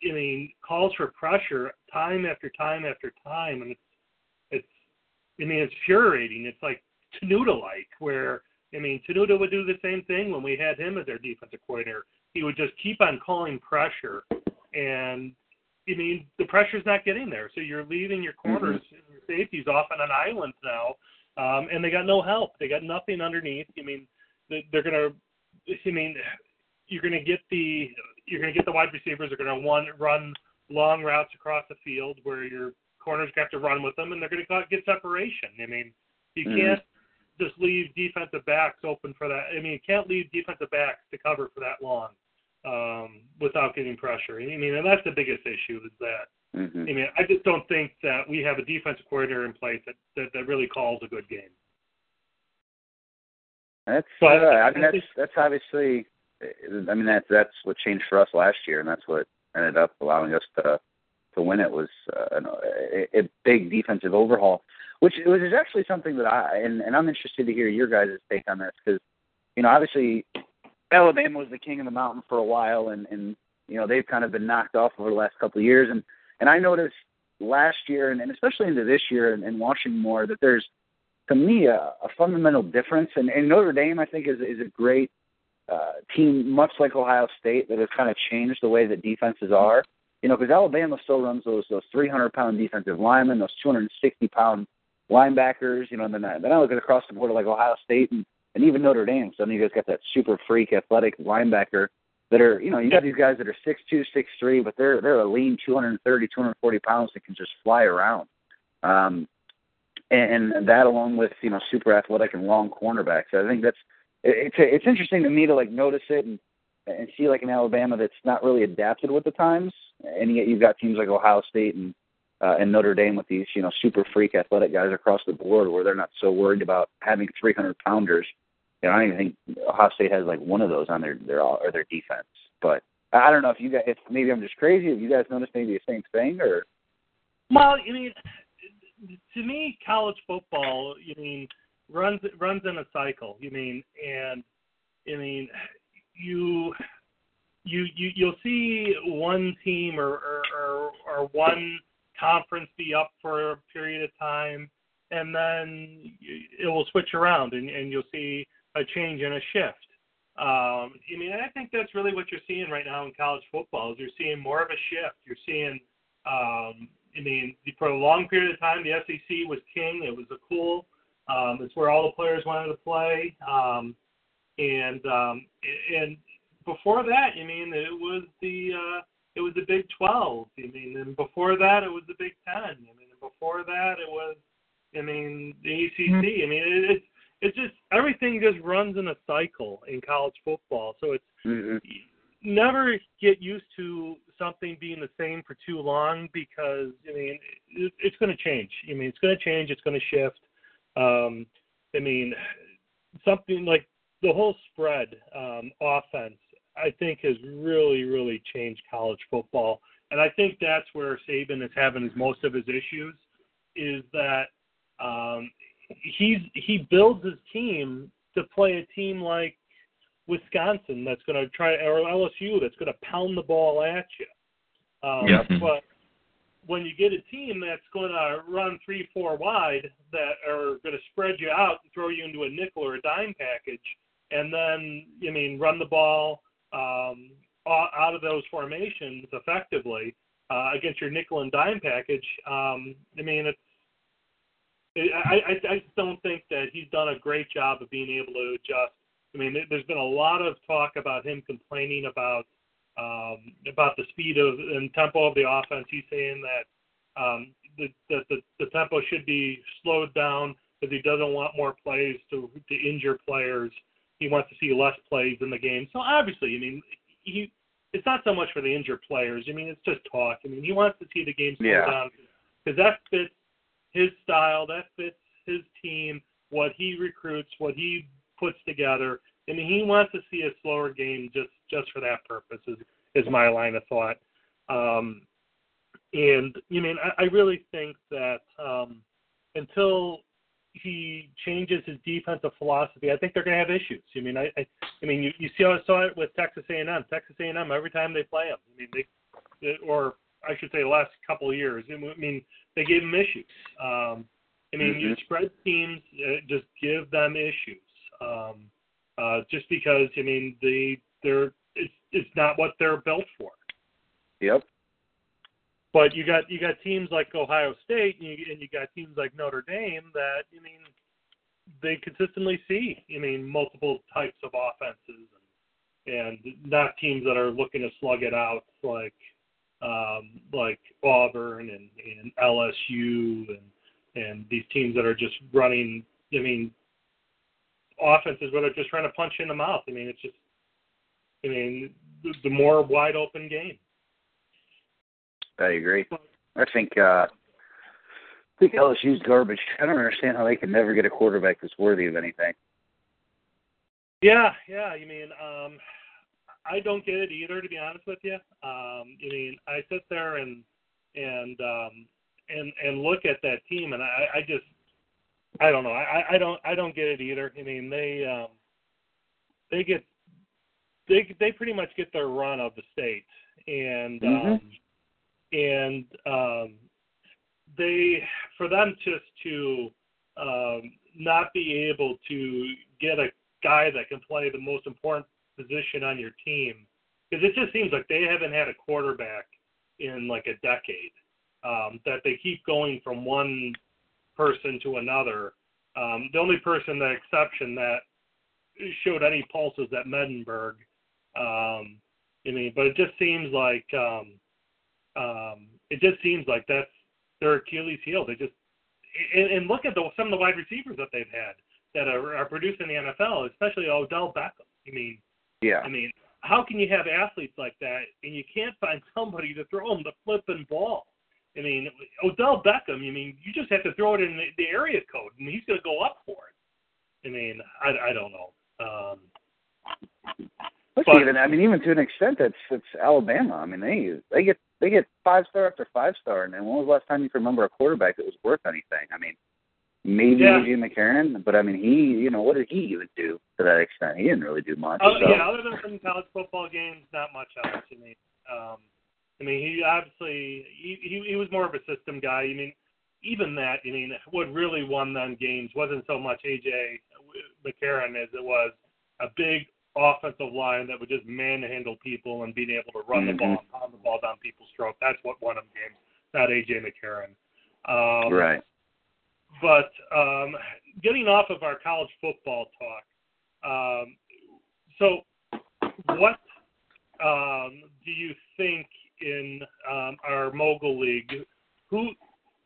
Speaker 2: I mean, calls for pressure time after time after time, and it's it's I mean it's infuriating. It's like Tenuta like, where I mean Tenuta would do the same thing when we had him as our defensive coordinator. He would just keep on calling pressure, and I mean the pressure's not getting there. So you're leaving your mm-hmm. corners mm-hmm. and your safeties off on an island now, um, and they got no help. They got nothing underneath. I mean they're gonna. I mean you're going to get the you're to get the wide receivers are going to one run long routes across the field where your corners have to run with them, and they're going to get separation. I mean, you mm-hmm. can't just leave defensive backs open for that. I mean, you can't leave defensive backs to cover for that long um, without getting pressure. I mean, and that's the biggest issue is that. Mm-hmm. I mean, I just don't think that we have a defensive coordinator in place that that, that really calls a good game.
Speaker 4: That's but, uh, I mean that's that's obviously I mean that's that's what changed for us last year, and that's what ended up allowing us to to win it was uh, a, a big defensive overhaul, which was is actually something that I and, and I'm interested to hear your guys' take on this because you know obviously Alabama was the king of the mountain for a while, and and You know, they've kind of been knocked off over the last couple of years, and and I noticed last year and, and especially into this year and, and watching more that there's to me a, a fundamental difference. And, and Notre Dame, I think, is is a great uh, team, much like Ohio State, that has kind of changed the way that defenses are. You know, because Alabama still runs those those 300 pound defensive linemen, those 260 pound linebackers. You know, and then I, then I look at across the board like Ohio State and and even Notre Dame. So then you guys got that super freak athletic linebacker that are you know you got these guys that are six two, six three, but they're they're a lean 230, 240 pounds that can just fly around. Um, and, and that along with you know super athletic and long cornerbacks. I think that's it's it's interesting to me to like notice it and and see like in Alabama that's not really adapted with the times, and yet you've got teams like Ohio State and uh, and Notre Dame with these you know super freak athletic guys across the board where they're not so worried about having 300 pounders. You know, I don't even think Ohio State has like one of those on their their or their defense. But I don't know if you guys, if maybe I'm just crazy. If you guys notice maybe the same thing, or
Speaker 2: well, I mean, to me, college football, you mean, runs runs in a cycle. You mean, and I mean, you you you you'll see one team or or, or, or one conference be up for a period of time, and then it will switch around, and, and you'll see a change and a shift. Um, I mean, I think that's really what you're seeing right now in college football. Is you're seeing more of a shift. You're seeing um, I mean, for a long period of time, the SEC was king. It was a cool. Um, it's where all the players wanted to play. Um, and um, and before that, you mean it was the uh, it was the Big 12. I mean, and before that, it was the Big 10. I mean, and before that, it was I mean the ACC. Mm-hmm. I mean, it, it's it's just everything just runs in a cycle in college football. So it's mm-hmm. never get used to something being the same for too long because I mean it, it's going to change. I mean it's going to change. It's going to shift. Um, I mean something like the whole spread um, offense. I think has really really changed college football, and I think that's where Saban is having his, most of his issues. Is that um, he's he builds his team to play a team like Wisconsin that's going to try, or LSU that's going to pound the ball at you. Um, yeah. But when you get a team that's going to run three, four wide that are going to spread you out and throw you into a nickel or a dime package, and then I mean run the ball um, out of those formations effectively uh, against your nickel and dime package. Um, I mean it's I, I, I don't think that he's done a great job of being able to adjust I mean, there's been a lot of talk about him complaining about um, about the speed of and tempo of the offense. He's saying that um, the, the, the the tempo should be slowed down because he doesn't want more plays to to injure players. He wants to see less plays in the game. So obviously, I mean, he it's not so much for the injured players. I mean, it's just talk. I mean, he wants to see the game slow yeah. down because that fits his style, that fits his team, what he recruits, what he puts together. I mean, he wants to see a slower game just just for that purpose. Is is my line of thought. Um, and you mean I, I really think that um, until he changes his defensive philosophy, I think they're going to have issues. I mean, I, I, I mean, you, you see how I saw it with Texas A&M. Texas A&M every time they play them. I mean, they, or I should say, the last couple of years. I mean, they gave them issues. Um, I mean, mm-hmm. you spread teams, uh, just give them issues um, uh, just because I mean they they're it's it's not what they're built for.
Speaker 4: Yep.
Speaker 2: But you got you got teams like Ohio State and you, and you got teams like Notre Dame that I mean they consistently see I mean multiple types of offenses and, and not teams that are looking to slug it out like um, like Auburn and, and LSU and and these teams that are just running I mean offenses where they're just trying to punch in the mouth. I mean, it's just, I mean, the, the more wide open game.
Speaker 4: I agree. I think uh, I think LSU's garbage. I don't understand how they can never get a quarterback that's worthy of anything.
Speaker 2: Yeah, yeah. You mean, um, I don't get it either, to be honest with you. Um, I mean, I sit there and and um, and and look at that team, and I, I just I don't know. I, I don't I don't get it either. I mean they um they get they they pretty much get their run of the state and
Speaker 4: Mhm.
Speaker 2: um, and um, they for them just to um, not be able to get a guy that can play the most important position on your team because it just seems like they haven't had a quarterback in like a decade. Um, that they keep going from one person to another. Um, the only person, the exception that showed any pulses at Mettenberger. Um, I mean, but it just seems like um, um, it just seems like that's their Achilles heel. They just and, and look at the, some of the wide receivers that they've had that are, are producing the NFL, especially Odell Beckham. I mean,
Speaker 4: Yeah.
Speaker 2: I mean, how can you have athletes like that and you can't find somebody to throw them the flipping ball? I mean, Odell Beckham. I mean, you just have to throw it in the, the area code, and he's going to go up for it. I mean, I, I don't know. Um,
Speaker 4: Look,
Speaker 2: But-
Speaker 4: even I mean, even to an extent, it's it's Alabama. I mean, they they get they get five star after five star, and when was the last time you can remember a quarterback that was worth anything? I mean, maybe
Speaker 2: Yeah.
Speaker 4: AJ McCarron, but I mean, he you know what did he even do to that extent? He didn't really do much.
Speaker 2: Oh,
Speaker 4: so.
Speaker 2: yeah, other than some college football games, not much else. I mean, um, I mean, he obviously he, he he was more of a system guy. I mean, even that, I mean, what really won them games wasn't so much AJ McCarron as it was a big offensive line that would just manhandle people and being able to run the ball and pound the ball down people's throat. That's what won them games, not AJ McCarron. Um,
Speaker 4: right.
Speaker 2: but um, getting off of our college football talk, um, so what um, do you think in um, our mogul league? Who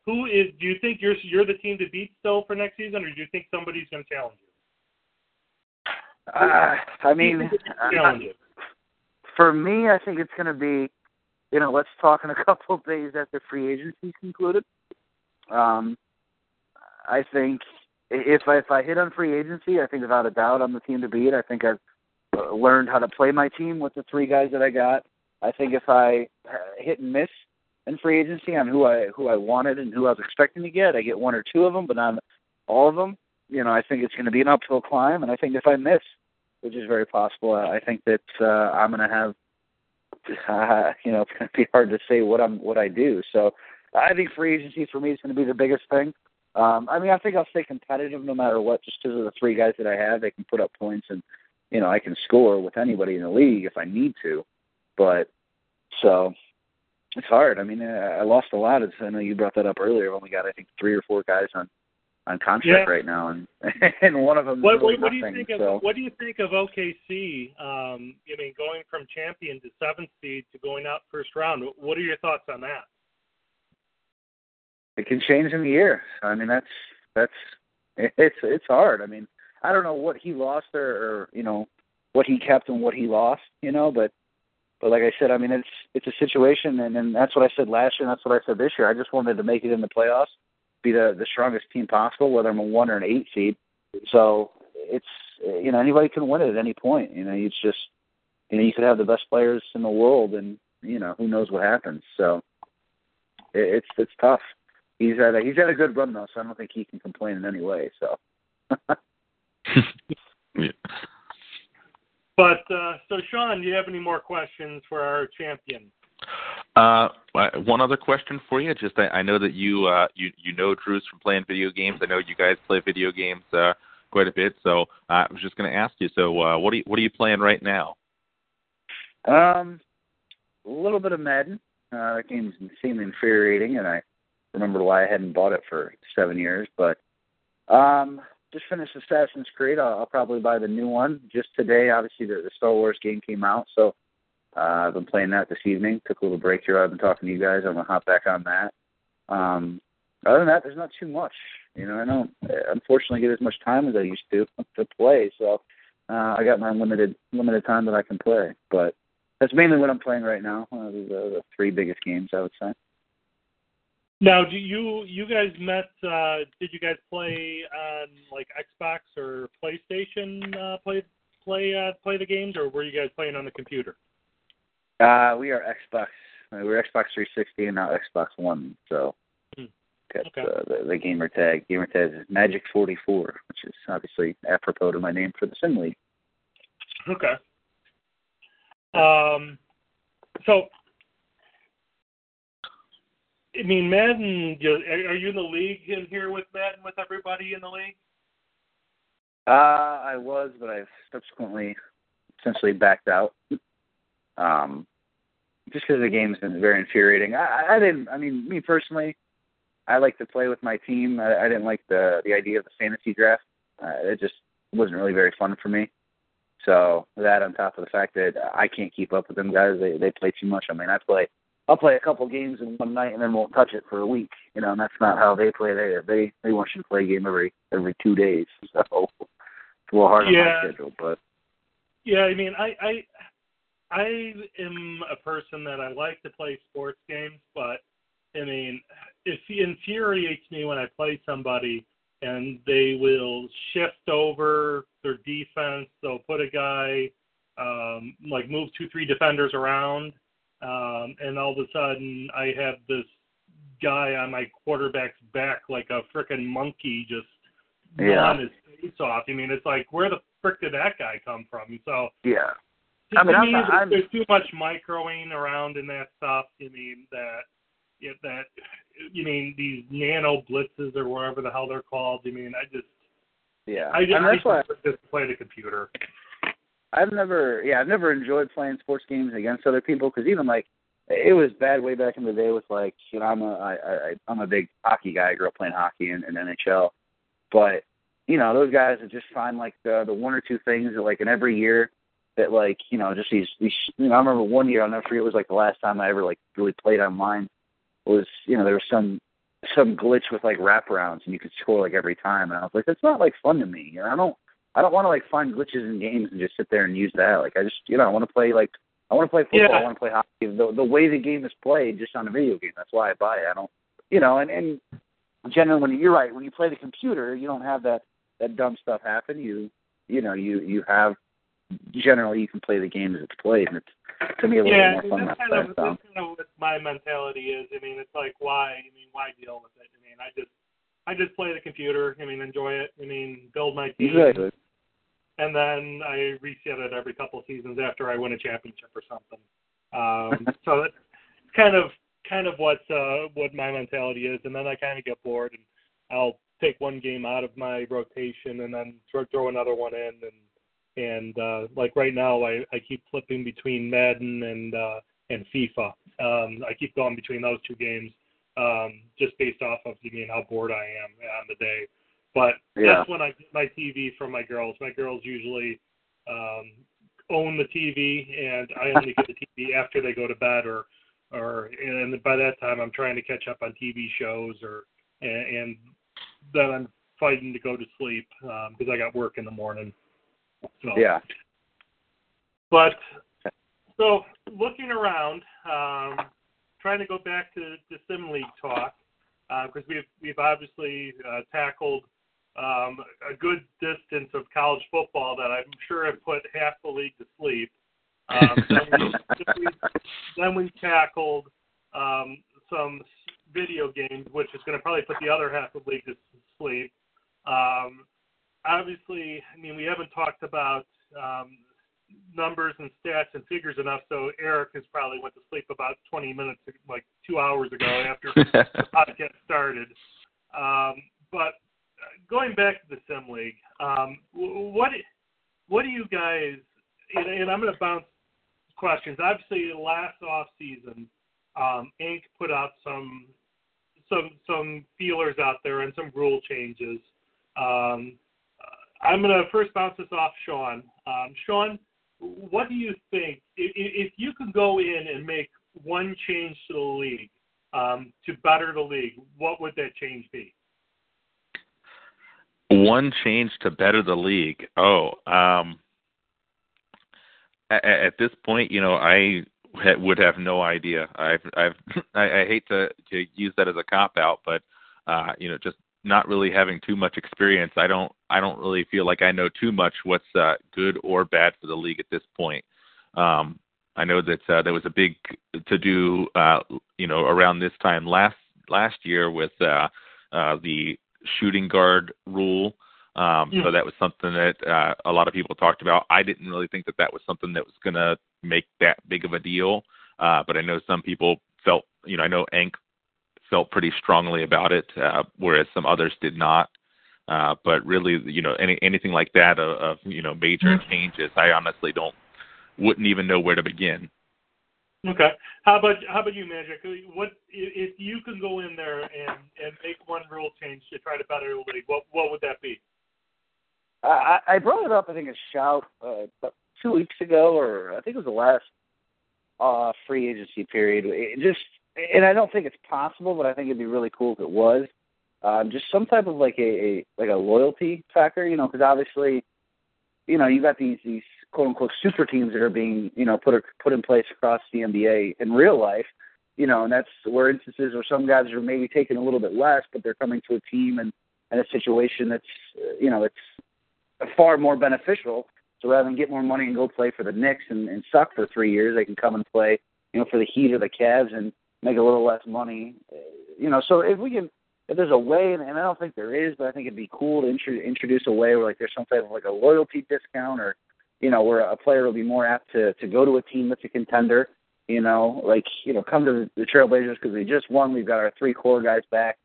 Speaker 2: who is? Do you think you're you're the team to beat still for next season, or do you think somebody's going to challenge you?
Speaker 4: Uh, I mean,
Speaker 2: you.
Speaker 4: for me, I think it's going to be, you know, let's talk in a couple of days after free agency concluded. Um, I think if I, if I hit on free agency, I think without a doubt I'm the team to beat. I think I've uh, learned how to play my team with the three guys that I got. I think if I uh, hit and miss in free agency on who I who I wanted and who I was expecting to get, I get one or two of them, but not all of them. You know, I think it's going to be an uphill climb, and I think if I miss, which is very possible, I think that uh, I'm going to have, uh, you know, it's going to be hard to say what I'm what I do. So I think free agency for me is going to be the biggest thing. Um, I mean, I think I'll stay competitive no matter what, just because of the three guys that I have. They can put up points, and you know, I can score with anybody in the league if I need to. But so it's hard. I mean, uh, I lost a lot. It's, I know you brought that up earlier. I've only got I think three or four guys on on contract
Speaker 2: Yeah.
Speaker 4: right now, and and one of them is
Speaker 2: What,
Speaker 4: really
Speaker 2: what, what do you
Speaker 4: nothing.
Speaker 2: think
Speaker 4: so.
Speaker 2: of what do you think of OKC? Um, I mean, going from champion to seventh seed to going out first round. What are your thoughts on that?
Speaker 4: it can change in the year. I mean, that's that's it's it's hard. I mean, I don't know what he lost or, or you know what he kept and what he lost. You know, but but like I said, I mean, it's it's a situation, and and that's what I said last year, and that's what I said this year. I just wanted to make it in the playoffs, be the the strongest team possible, whether I'm a one or an eight seed. So it's you know anybody can win it at any point. You know, it's just you know you could have the best players in the world, and you know who knows what happens. So it, it's it's tough he's had a he's had a good run though, so I don't think he can complain in any way. So
Speaker 3: yeah.
Speaker 2: But uh, so, Shaun, do you have any more questions for our champion?
Speaker 3: Uh, one other question for you. Just I, know that you uh, you you know Drews from playing video games. I know you guys play video games uh, quite a bit. So I was just going to ask you. So uh, what are you what are you playing right now?
Speaker 4: um, a little bit of Madden. Uh, that game seemed infuriating, and I remember why I hadn't bought it for seven years. But um, just finished Assassin's Creed. I'll, I'll probably buy the new one just today. Obviously, the, the Star Wars game came out, so uh, I've been playing that this evening. Took a little break here. I've been talking to you guys. I'm gonna hop back on that. Um, other than that, there's not too much. You know, I don't unfortunately get as much time as I used to to play. So uh, I got my limited limited time that I can play. But that's mainly what I'm playing right now. Uh, the, the three biggest games, I would say.
Speaker 2: Now, do you you guys met? Uh, did you guys play on like Xbox or PlayStation? Uh, play play uh, play the games, or were you guys playing on the computer?
Speaker 4: Uh, we are Xbox. We're Xbox 360 and now Xbox One. So
Speaker 2: Hmm.
Speaker 4: got
Speaker 2: Okay.
Speaker 4: uh, the, the gamer tag. Gamer tag is Magic 44, which is obviously apropos to my name for the sim league.
Speaker 2: Okay. Um, so I mean, Madden. Are you in the league in here with Madden with everybody in the league?
Speaker 4: Uh, I was, but I've subsequently essentially backed out. Um, just because the game's been very infuriating. I, I didn't. I mean, me personally, I like to play with my team. I, I didn't like the the idea of the fantasy draft. Uh, it just wasn't really very fun for me. So that on top of the fact that I can't keep up with them guys, they they play too much. I mean, I play I'll play a couple games in one night and then won't touch it for a week. You know, and that's not how they play. They they they want you to play a game every every two days. So it's a little hard
Speaker 2: yeah.
Speaker 4: on my schedule, but
Speaker 2: yeah, I mean, I I I am a person that I like to play sports games, but I mean, it infuriates me when I play somebody and they will shift over their defense. They'll put a guy, um, like move two, three defenders around, um, and all of a sudden I have this guy on my quarterback's back like a freaking monkey just
Speaker 4: yeah.
Speaker 2: on his face off. I mean, it's like where the frick did that guy come from? So
Speaker 4: yeah. I mean, I'm not, I'm,
Speaker 2: there's too much microing around in that stuff. I mean that yeah, that you mean these nano blitzes or whatever the hell they're called. I mean, I just
Speaker 4: yeah.
Speaker 2: I just,
Speaker 4: and that's
Speaker 2: I
Speaker 4: why
Speaker 2: just play the computer.
Speaker 4: I've never, yeah, I've never enjoyed playing sports games against other people because even like it was bad way back in the day with like you know I'm a I, I I'm a big hockey guy. I grew up playing hockey in, in NHL, but you know those guys would just find like the the one or two things that like in every year that like you know just these these you know I remember one year I'll never forget it was like the last time I ever like really played online was you know there was some some glitch with like wraparounds and you could score like every time. And I was like that's not like fun to me. You know I don't I don't want to like find glitches in games and just sit there and use that. Like I just you know I want to play like I want to play football
Speaker 2: Yeah.
Speaker 4: I want to play hockey. The the way the game is played just on a video game that's why I buy it. I don't you know and and generally when you're right when you play the computer you don't have that that dumb stuff happen. You you know you you have generally you can play the game as it's played and it's to me a little
Speaker 2: yeah,
Speaker 4: bit more fun
Speaker 2: that's
Speaker 4: that
Speaker 2: kind
Speaker 4: way,
Speaker 2: of
Speaker 4: so.
Speaker 2: that's kind of what my mentality is. I mean, it's like why? I mean, why deal with it? I mean, I just I just play the computer. I mean, enjoy it. I mean, build my team,
Speaker 4: Exactly.
Speaker 2: and then I reset it every couple of seasons after I win a championship or something. Um, so it's kind of kind of what uh, what my mentality is, and then I kind of get bored and I'll take one game out of my rotation and then throw, throw another one in and and uh, like right now I, I keep flipping between Madden and uh, and FIFA. Um, I keep going between those two games um, just based off of you mean how bored I am on the day. But
Speaker 4: Yeah.
Speaker 2: that's when I get my TV from my girls. My girls usually um, own the TV, and I only get the TV after they go to bed, or or and by that time I'm trying to catch up on TV shows, or and, and then I'm fighting to go to sleep because I got work in the morning. So
Speaker 4: Yeah.
Speaker 2: but so looking around, um, trying to go back to the sim league talk because we've we've obviously uh, tackled um, a good distance of college football that I'm sure have put half the league to sleep. Um, then, we, then, we, then we tackled um, some video games, which is going to probably put the other half of the league to sleep. Um, obviously, I mean, we haven't talked about um, numbers and stats and figures enough, so Eric has probably went to sleep about 20 minutes, like two hours ago after the podcast started. Um, but going back to the Sim League, um, what what do you guys? And, and I'm going to bounce questions. Obviously, last off season, um, Inc. put out some some some feelers out there and some rule changes. Um, I'm going to first bounce this off Shaun. Um, Shaun, what do you think if, if you could go in and make one change to the league um, to better the league? What would that change be?
Speaker 3: One change to better the league. Oh, um, at, at this point, you know, I would have no idea. I've, I've, I, I hate to to use that as a cop out, but uh, you know, just not really having too much experience, I don't, I don't really feel like I know too much what's uh, good or bad for the league at this point. Um, I know that uh, there was a big to do, uh, you know, around this time last last year with uh, uh, the shooting guard rule. Um,
Speaker 2: Yeah.
Speaker 3: So that was something that uh, a lot of people talked about. I didn't really think that that was something that was going to make that big of a deal, uh, but I know some people felt, you know, I know Ank felt pretty strongly about it, uh, whereas some others did not. Uh, but really, you know, any anything like that of, of you know major mm-hmm. changes, I honestly don't wouldn't even know where to begin.
Speaker 2: Okay. How about how about you, Magic? What if you can go in there and and make one rule change to try to better the league? What what would that be?
Speaker 4: I, I brought it up. I think a shout uh, two weeks ago, or I think it was the last uh, free agency period. It just and I don't think it's possible, but I think it'd be really cool if it was. Um, just some type of like a, a like a loyalty factor, you know, because obviously, you know, you got these these quote unquote super teams that are being you know put put in place across the NBA in real life. You know, and that's where instances where some guys are maybe taking a little bit less, but they're coming to a team and, and a situation that's you know it's far more beneficial. So rather than get more money and go play for the Knicks and, and suck for three years, they can come and play you know for the Heat or the Cavs and make a little less money. Uh, you know, so if we can if there's a way, and, and I don't think there is, but I think it'd be cool to intro, introduce a way where like there's some type of like a loyalty discount or you know, where a player will be more apt to to go to a team that's a contender. You know, like you know, come to the Trailblazers because we just won. We've got our three core guys back.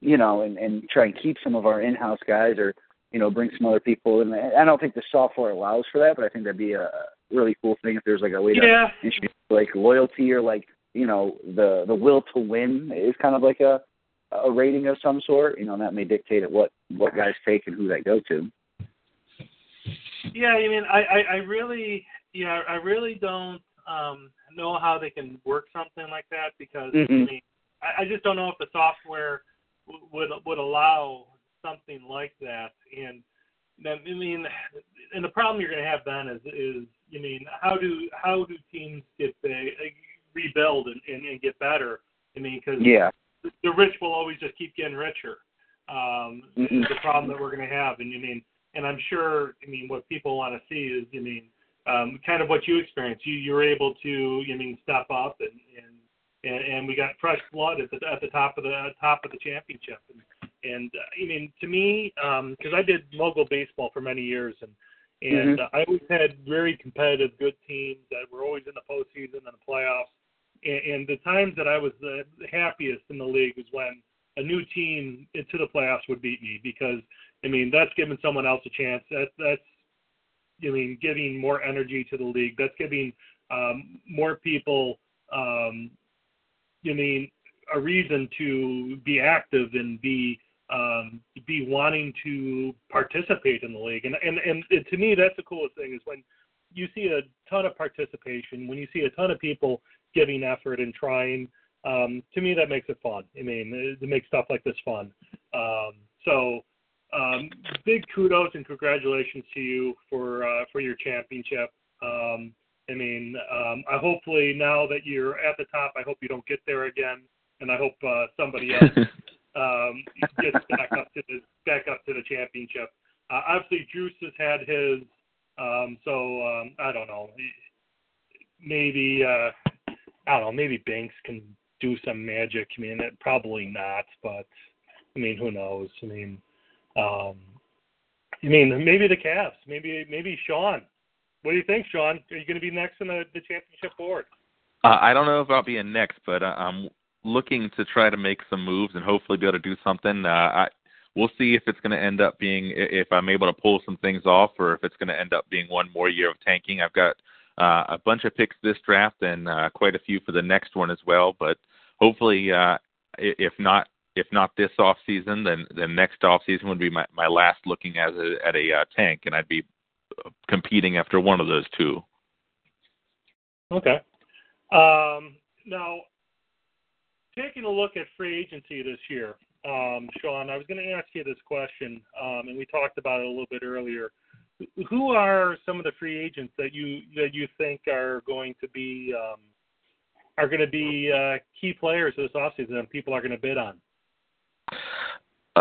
Speaker 4: You know, and and try and keep some of our in-house guys, or you know, bring some other people. And I don't think the software allows for that, but I think that'd be a really cool thing if there's like a way
Speaker 2: yeah.
Speaker 4: to introduce like loyalty or like you know the the will to win is kind of like a a rating of some sort. You know, and that may dictate what what guys take and who they go to.
Speaker 2: Yeah, I mean, I, I, I really, yeah, I really don't um, know how they can work something like that because
Speaker 4: mm-hmm.
Speaker 2: I mean, I, I just don't know if the software w- would would allow something like that. And then, I mean, and the problem you're going to have then is, is, you mean, how do how do teams get they rebuild and, and, and get better? I mean, because
Speaker 4: yeah.
Speaker 2: the rich will always just keep getting richer. Um,
Speaker 4: mm-hmm.
Speaker 2: The problem that we're going to have, and you mean and I'm sure, I mean, what people want to see is, I mean, um, kind of what you experienced. You you were able to, I mean, step up, and and and, we got fresh blood at the at the top of the top of the championship. And and uh, I mean, to me, because um, I did mogul baseball for many years, and and
Speaker 4: mm-hmm.
Speaker 2: uh, I always had very competitive, good teams that were always in the postseason and the playoffs. And, the times that I was the happiest in the league was when a new team into the playoffs would beat me because I mean, that's giving someone else a chance. That, that's, I mean, giving more energy to the league. That's giving um, more people, um, I mean, a reason to be active and be um, be wanting to participate in the league. And and and to me, that's the coolest thing is when you see a ton of participation, when you see a ton of people giving effort and trying. Um, to me, that makes it fun. I mean, it, makes stuff like this fun. Um, so um, big kudos and congratulations to you for uh, for your championship. Um, I mean, um, I hopefully now that you're at the top, I hope you don't get there again, and I hope uh, somebody else um, gets back up to the back up to the championship. Uh, obviously, Juice has had his, um, so um, I don't know. Maybe uh, I don't know. Maybe Banks can do some magic. I mean, it, probably not, but I mean, who knows? I mean, um, I mean, maybe the Cavs, maybe maybe Shaun. What do you think, Shaun? Are you going to be next in the, the championship board?
Speaker 3: Uh, I don't know if I'll be in next, but uh, I'm looking to try to make some moves and hopefully be able to do something. Uh, I, we'll see if it's going to end up being if I'm able to pull some things off, or if it's going to end up being one more year of tanking. I've got uh, a bunch of picks this draft and uh, quite a few for the next one as well. But hopefully, uh, if not if not this off season, then then next off season would be my my last looking at a at a uh, tank, and I'd be competing after one of those two.
Speaker 2: Okay. Um, now, taking a look at free agency this year, um, Shaun, I was going to ask you this question, um, and we talked about it a little bit earlier. Who are some of the free agents that you that you think are going to be um, are going to be uh, key players this offseason and people are going to bid on?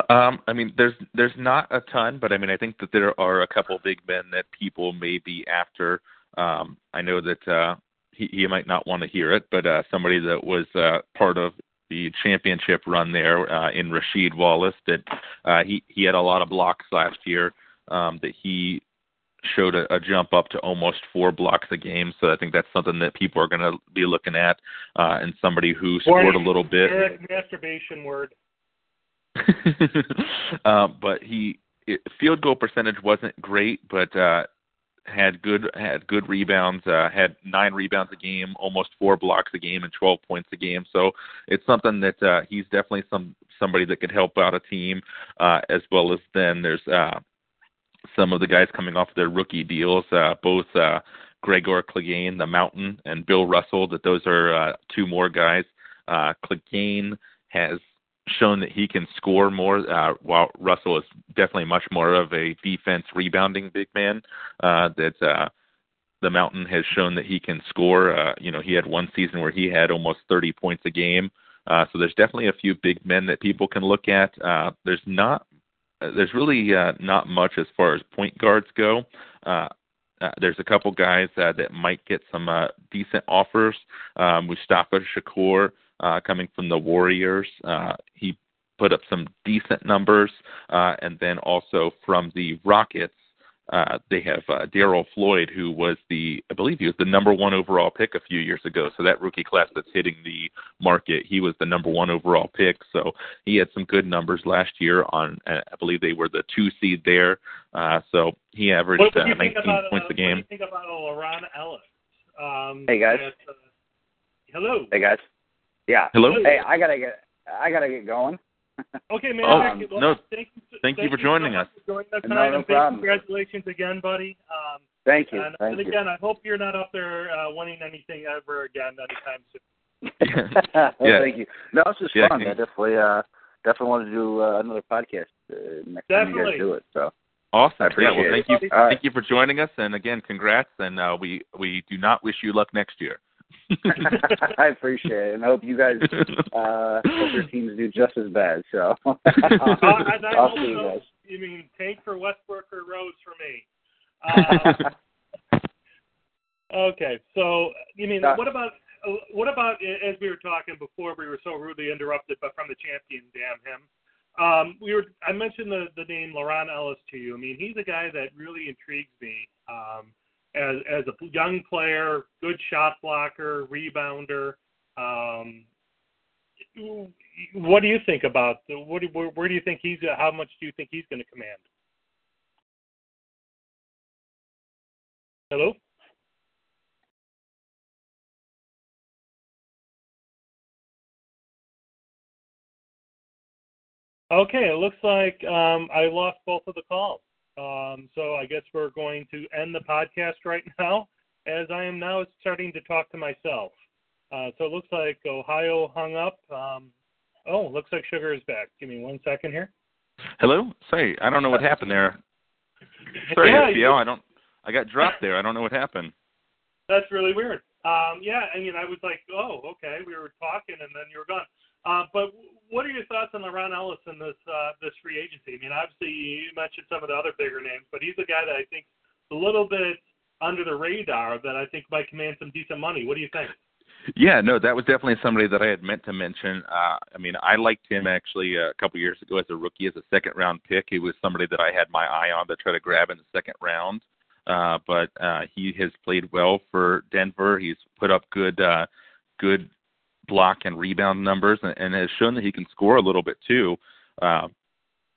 Speaker 3: Um, I mean, there's there's not a ton, but I mean, I think that there are a couple big men that people may be after. Um, I know that uh, he, he might not want to hear it, but uh, somebody that was uh, part of the championship run there uh, in Rasheed Wallace, that uh, he he had a lot of blocks last year. Um, that he showed a, a jump up to almost four blocks a game. So I think that's something that people are going to be looking at, uh, and somebody who scored a little bit.
Speaker 2: Masturbation word.
Speaker 3: uh, but he it, field goal percentage wasn't great, but uh, had good had good rebounds. Uh, had nine rebounds a game, almost four blocks a game, and 12 points a game. So it's something that uh, he's definitely some somebody that could help out a team, uh, as well as then there's uh, some of the guys coming off their rookie deals, uh, both uh, Gregor Clegane, the Mountain, and Bill Russell. That those are uh, two more guys. Uh, Clegane has shown that he can score more, uh, while Russell is definitely much more of a defense rebounding big man. Uh, that uh, the Mountain has shown that he can score. Uh, you know, he had one season where he had almost 30 points a game. Uh, so there's definitely a few big men that people can look at. Uh, there's not there's really uh, not much as far as point guards go. Uh, uh, there's a couple guys uh, that might get some uh, decent offers. Um, Mustafa Shakur uh, coming from the Warriors, uh, he put up some decent numbers, uh, and then also from the Rockets, uh, they have uh, Daryl Floyd, who was the, I believe he was the number one overall pick a few years ago. So that rookie class that's hitting the market, he was the number one overall pick. So he had some good numbers last year on, uh, I believe they were the two seed there. Uh, so he averaged uh, 19
Speaker 2: about,
Speaker 3: points
Speaker 2: uh,
Speaker 3: a game.
Speaker 2: What do you think about LaRon Ellis? Um,
Speaker 4: Hey, guys.
Speaker 2: that, uh, hello.
Speaker 4: Hey guys. Yeah.
Speaker 3: Hello.
Speaker 4: Hey, I gotta get I gotta get going.
Speaker 2: Okay, man.
Speaker 3: Oh,
Speaker 2: thank. Well,
Speaker 3: no,
Speaker 2: thank you, so-
Speaker 3: thank you for
Speaker 2: so
Speaker 3: joining
Speaker 2: much
Speaker 3: us.
Speaker 2: For joining us tonight,
Speaker 4: no
Speaker 2: and big
Speaker 4: problem.
Speaker 2: congratulations again, buddy. Um,
Speaker 4: Thank you.
Speaker 2: and,
Speaker 4: Thank
Speaker 2: and
Speaker 4: you.
Speaker 2: again, I hope you're not up there uh, winning anything ever again anytime soon.
Speaker 3: Yeah.
Speaker 4: Thank you. No, it's just
Speaker 3: Yeah,
Speaker 4: fun.
Speaker 3: can-
Speaker 4: I definitely uh definitely want to do uh, another podcast uh, next time you guys do it. So
Speaker 3: Awesome. Yeah,
Speaker 4: appreciate
Speaker 3: well,
Speaker 4: it.
Speaker 3: thank you.
Speaker 4: All right.
Speaker 3: Thank you for joining us, and again, congrats. And uh, we we do not wish you luck next year.
Speaker 4: I appreciate it, and I hope you guys uh hope your teams do just as bad. So
Speaker 2: Uh, and I
Speaker 4: see you guys.
Speaker 2: You mean Tank for Westbrook or Rose for me? Uh, okay, so you mean what about uh, what about as we were talking before we were so rudely interrupted, but from the champion, damn him. Um, we were I mentioned the the name Laron Ellis to you. I mean, he's a guy that really intrigues me. Um, as as a young player, good shot blocker, rebounder. Um, what do you think about what? Do, where, where do you think he's? How much do you think he's going to command? Hello. Okay, it looks like um, I lost both of the calls. Um, so I guess we're going to end the podcast right now, as I am now starting to talk to myself. Uh, so it looks like Ohio hung up. Um, oh, looks like Sugar is back. Give me one second here.
Speaker 3: Hello. Sorry, I don't know what happened there. Sorry,
Speaker 2: Yeah,
Speaker 3: SPL.
Speaker 2: you-
Speaker 3: I don't. I got dropped there. I don't know what happened.
Speaker 2: That's really weird. Um, yeah, I mean, I was like, oh, okay, we were talking, and then you were gone. Uh, but what are your thoughts on LaRon Ellis in this uh, this free agency? I mean, obviously you mentioned some of the other bigger names, but he's a guy that I think a little bit under the radar that I think might command some decent money. What do you think?
Speaker 3: Yeah, no, that was definitely somebody that I had meant to mention. Uh, I mean, I liked him actually uh, a couple years ago as a rookie, as a second round pick. He was somebody that I had my eye on to try to grab in the second round. Uh, but uh, he has played well for Denver. He's put up good, uh, good block and rebound numbers, and, and has shown that he can score a little bit too. Uh,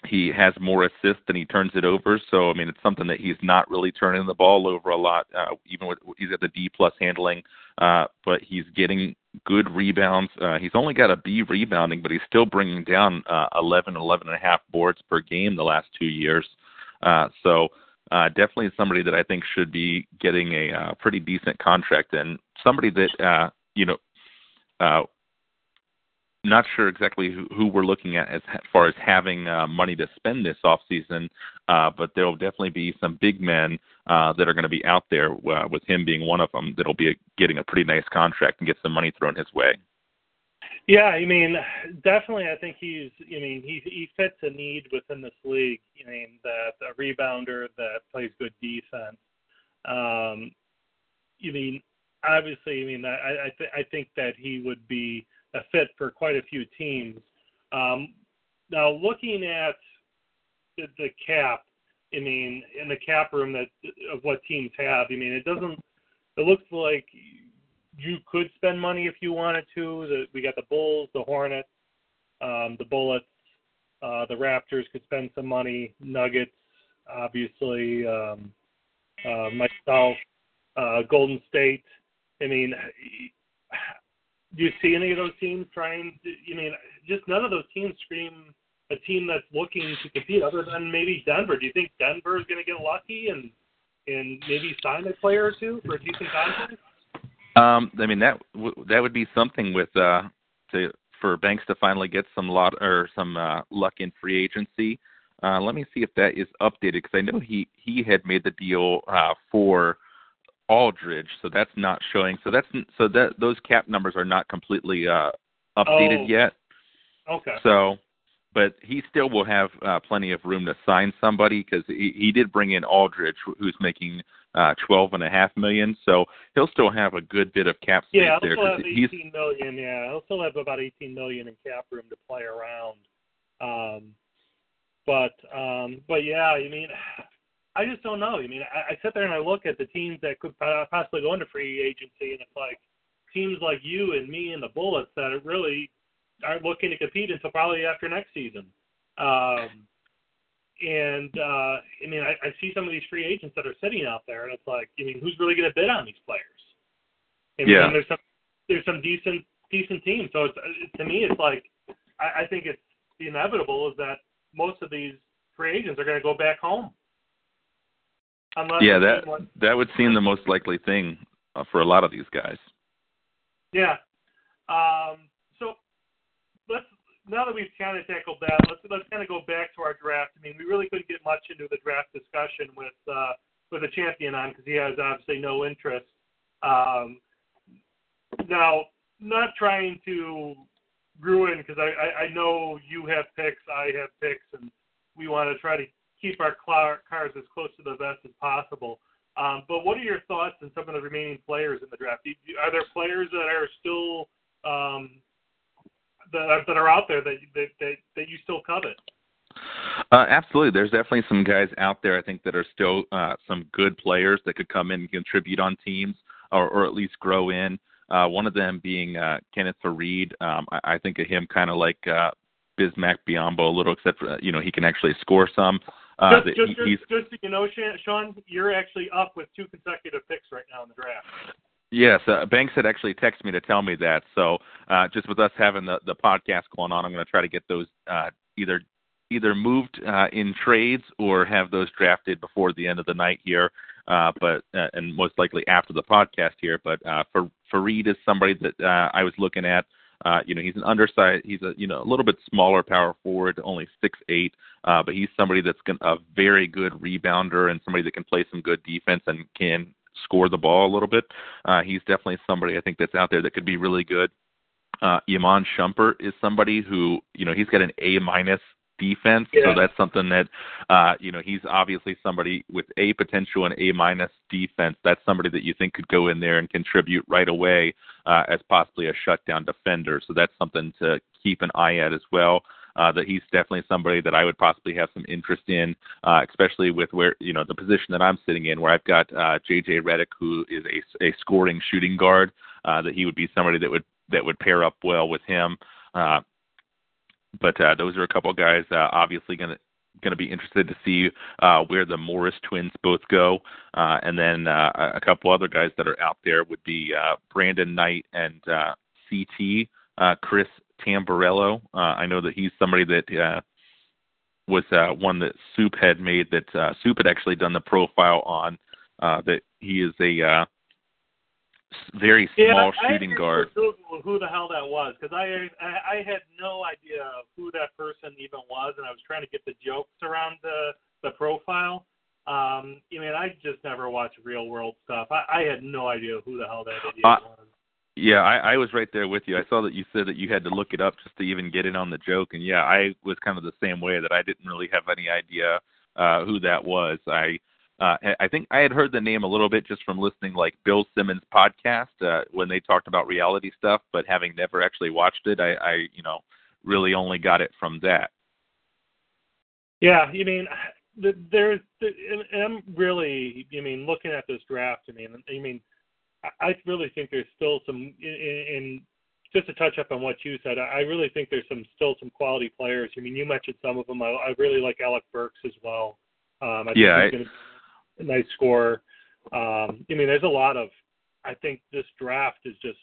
Speaker 3: he has more assists than he turns it over. So I mean, it's something that he's not really turning the ball over a lot. Uh, even with he's got the D plus handling, uh, but he's getting good rebounds. Uh, he's only got a B rebounding, but he's still bringing down uh, 11, 11 and a half boards per game the last two years. Uh, so uh, definitely somebody that I think should be getting a uh, pretty decent contract, and somebody that uh, you know. Uh, not sure exactly who, who we're looking at as far as having uh, money to spend this off season, uh, but there will definitely be some big men uh, that are going to be out there uh, with him being one of them that'll be getting a pretty nice contract and get some money thrown his way.
Speaker 2: Yeah, I mean, definitely. I think he's. I mean, he he fits a need within this league. I mean, that a rebounder that plays good defense. Um, you mean, obviously, I mean, I I, th- I think that he would be a fit for quite a few teams. Um, now, looking at the, the cap, I mean, in the cap room that of what teams have. I mean, it doesn't. It looks like you could spend money if you wanted to. The, we got the Bulls, the Hornets, um, the Bullets, uh, the Raptors could spend some money. Nuggets, obviously, um, uh, myself, uh, Golden State. I mean, do you see any of those teams trying? To, I mean, just none of those teams scream a team that's looking to compete, other than maybe Denver. Do you think Denver is going to get lucky and and maybe sign a player or two for a decent contract?
Speaker 3: Um, I mean that w- that would be something with uh to for Banks to finally get some lot or some uh, luck in free agency. Uh, let me see if that is updated because I know he he had made the deal uh, for Aldridge, so that's not showing. So that's so that those cap numbers are not completely uh, updated
Speaker 2: Oh.
Speaker 3: yet.
Speaker 2: Okay.
Speaker 3: So, but he still will have uh, plenty of room to sign somebody because he, he did bring in Aldridge, who's making uh, twelve and a half million. So he'll still have a good bit of cap space
Speaker 2: Yeah, he'll
Speaker 3: there
Speaker 2: still have
Speaker 3: 'cause he's
Speaker 2: 18 million. Yeah, he'll still have about 18 million in cap room to play around. Um, but um, but yeah, I mean, I just don't know. I mean, I, I sit there and I look at the teams that could possibly go into free agency, and it's like teams like you and me and the Bullets that are really aren't looking to compete until probably after next season. Um, and uh, I mean, I, I see some of these free agents that are sitting out there, and it's like, I mean, who's really going to bid on these players? I mean,
Speaker 3: Yeah.
Speaker 2: there's some there's some decent decent teams. So it's to me, it's like I, I think it's the inevitable is that most of these free agents are going to go back home. Unless
Speaker 3: yeah that
Speaker 2: like-
Speaker 3: that would seem the most likely thing uh, for a lot of these guys.
Speaker 2: Yeah. Um, so let's now that we've kind of tackled that, let's let's kind of go back to our draft. I mean, we really couldn't get much into the draft discussion with uh, with a champion on because he has obviously no interest. Um, now, not trying to ruin because I, I I know you have picks, I have picks, and we want to try to keep our cars as close to the vest as possible. Um, but what are your thoughts on some of the remaining players in the draft? Are there players that are still um, that are, that are out there that, that that that you still covet?
Speaker 3: Uh, absolutely. There's definitely some guys out there I think that are still uh, some good players that could come in and contribute on teams or, or at least grow in. Uh, one of them being uh, Kenneth Faried. Um, I, I think of him kind of like uh, Bismack Biyombo a little, except for, you know he can actually score some. Uh,
Speaker 2: just, just,
Speaker 3: he,
Speaker 2: just, so you know, Shaun, you're actually up with two consecutive picks right now in the draft.
Speaker 3: Yes, uh, Banks had actually texted me to tell me that. So uh, just with us having the, the podcast going on, I'm going to try to get those uh, either either moved uh, in trades or have those drafted before the end of the night here. Uh, but uh, and most likely after the podcast here. But uh, for Faried is somebody that uh, I was looking at. Uh, you know, he's an undersized. He's a you know a little bit smaller power forward, only six eight. Uh, but he's somebody that's gonna, a very good rebounder and somebody that can play some good defense and can score the ball a little bit. Uh, he's definitely somebody I think that's out there that could be really good. Uh, Iman Shumpert is somebody who, you know, he's got an A minus defense,
Speaker 2: Yeah.
Speaker 3: so that's something that, uh, you know, he's obviously somebody with A potential and A minus defense. That's somebody that you think could go in there and contribute right away uh, as possibly a shutdown defender. So that's something to keep an eye at as well. Uh, that he's definitely somebody that I would possibly have some interest in, uh, especially with where you know the position that I'm sitting in, where I've got uh, JJ Redick, who is a, a scoring shooting guard. Uh, that he would be somebody that would that would pair up well with him. Uh, but uh, those are a couple guys uh, obviously going to going to be interested to see uh, where the Morris twins both go, uh, and then uh, a- couple other guys that are out there would be uh, Brandon Knight and uh, CT uh, Chris Tamburello. Uh, I know that he's somebody that uh, was uh, one that Soup had made that uh, Soup had actually done the profile on. Uh, that he is a uh, very small
Speaker 2: I
Speaker 3: shooting guard.
Speaker 2: Who the hell that was because I, I I had no idea who that person even was, and I was trying to get the jokes around the the profile. Um, I mean, I just never watched real world stuff. I, I had no idea who the hell that idiot
Speaker 3: Uh,
Speaker 2: was.
Speaker 3: Yeah, I, I was right there with you. I saw that you said that you had to look it up just to even get in on the joke, and yeah, I was kind of the same way that I didn't really have any idea uh, who that was. I uh, I think I had heard the name a little bit just from listening like Bill Simmons podcast uh, when they talked about reality stuff, but having never actually watched it, I, I you know really only got it from that.
Speaker 2: Yeah, you mean there's, and I'm really, I mean, looking at this draft, I mean, I mean, I really think there's still some, in, just to touch up on what you said, I really think there's some still some quality players. I mean, you mentioned some of them. I, I really like Alec Burks as well. Um, I
Speaker 3: yeah,
Speaker 2: I, a nice scorer. Um, I mean, there's a lot of. I think this draft is just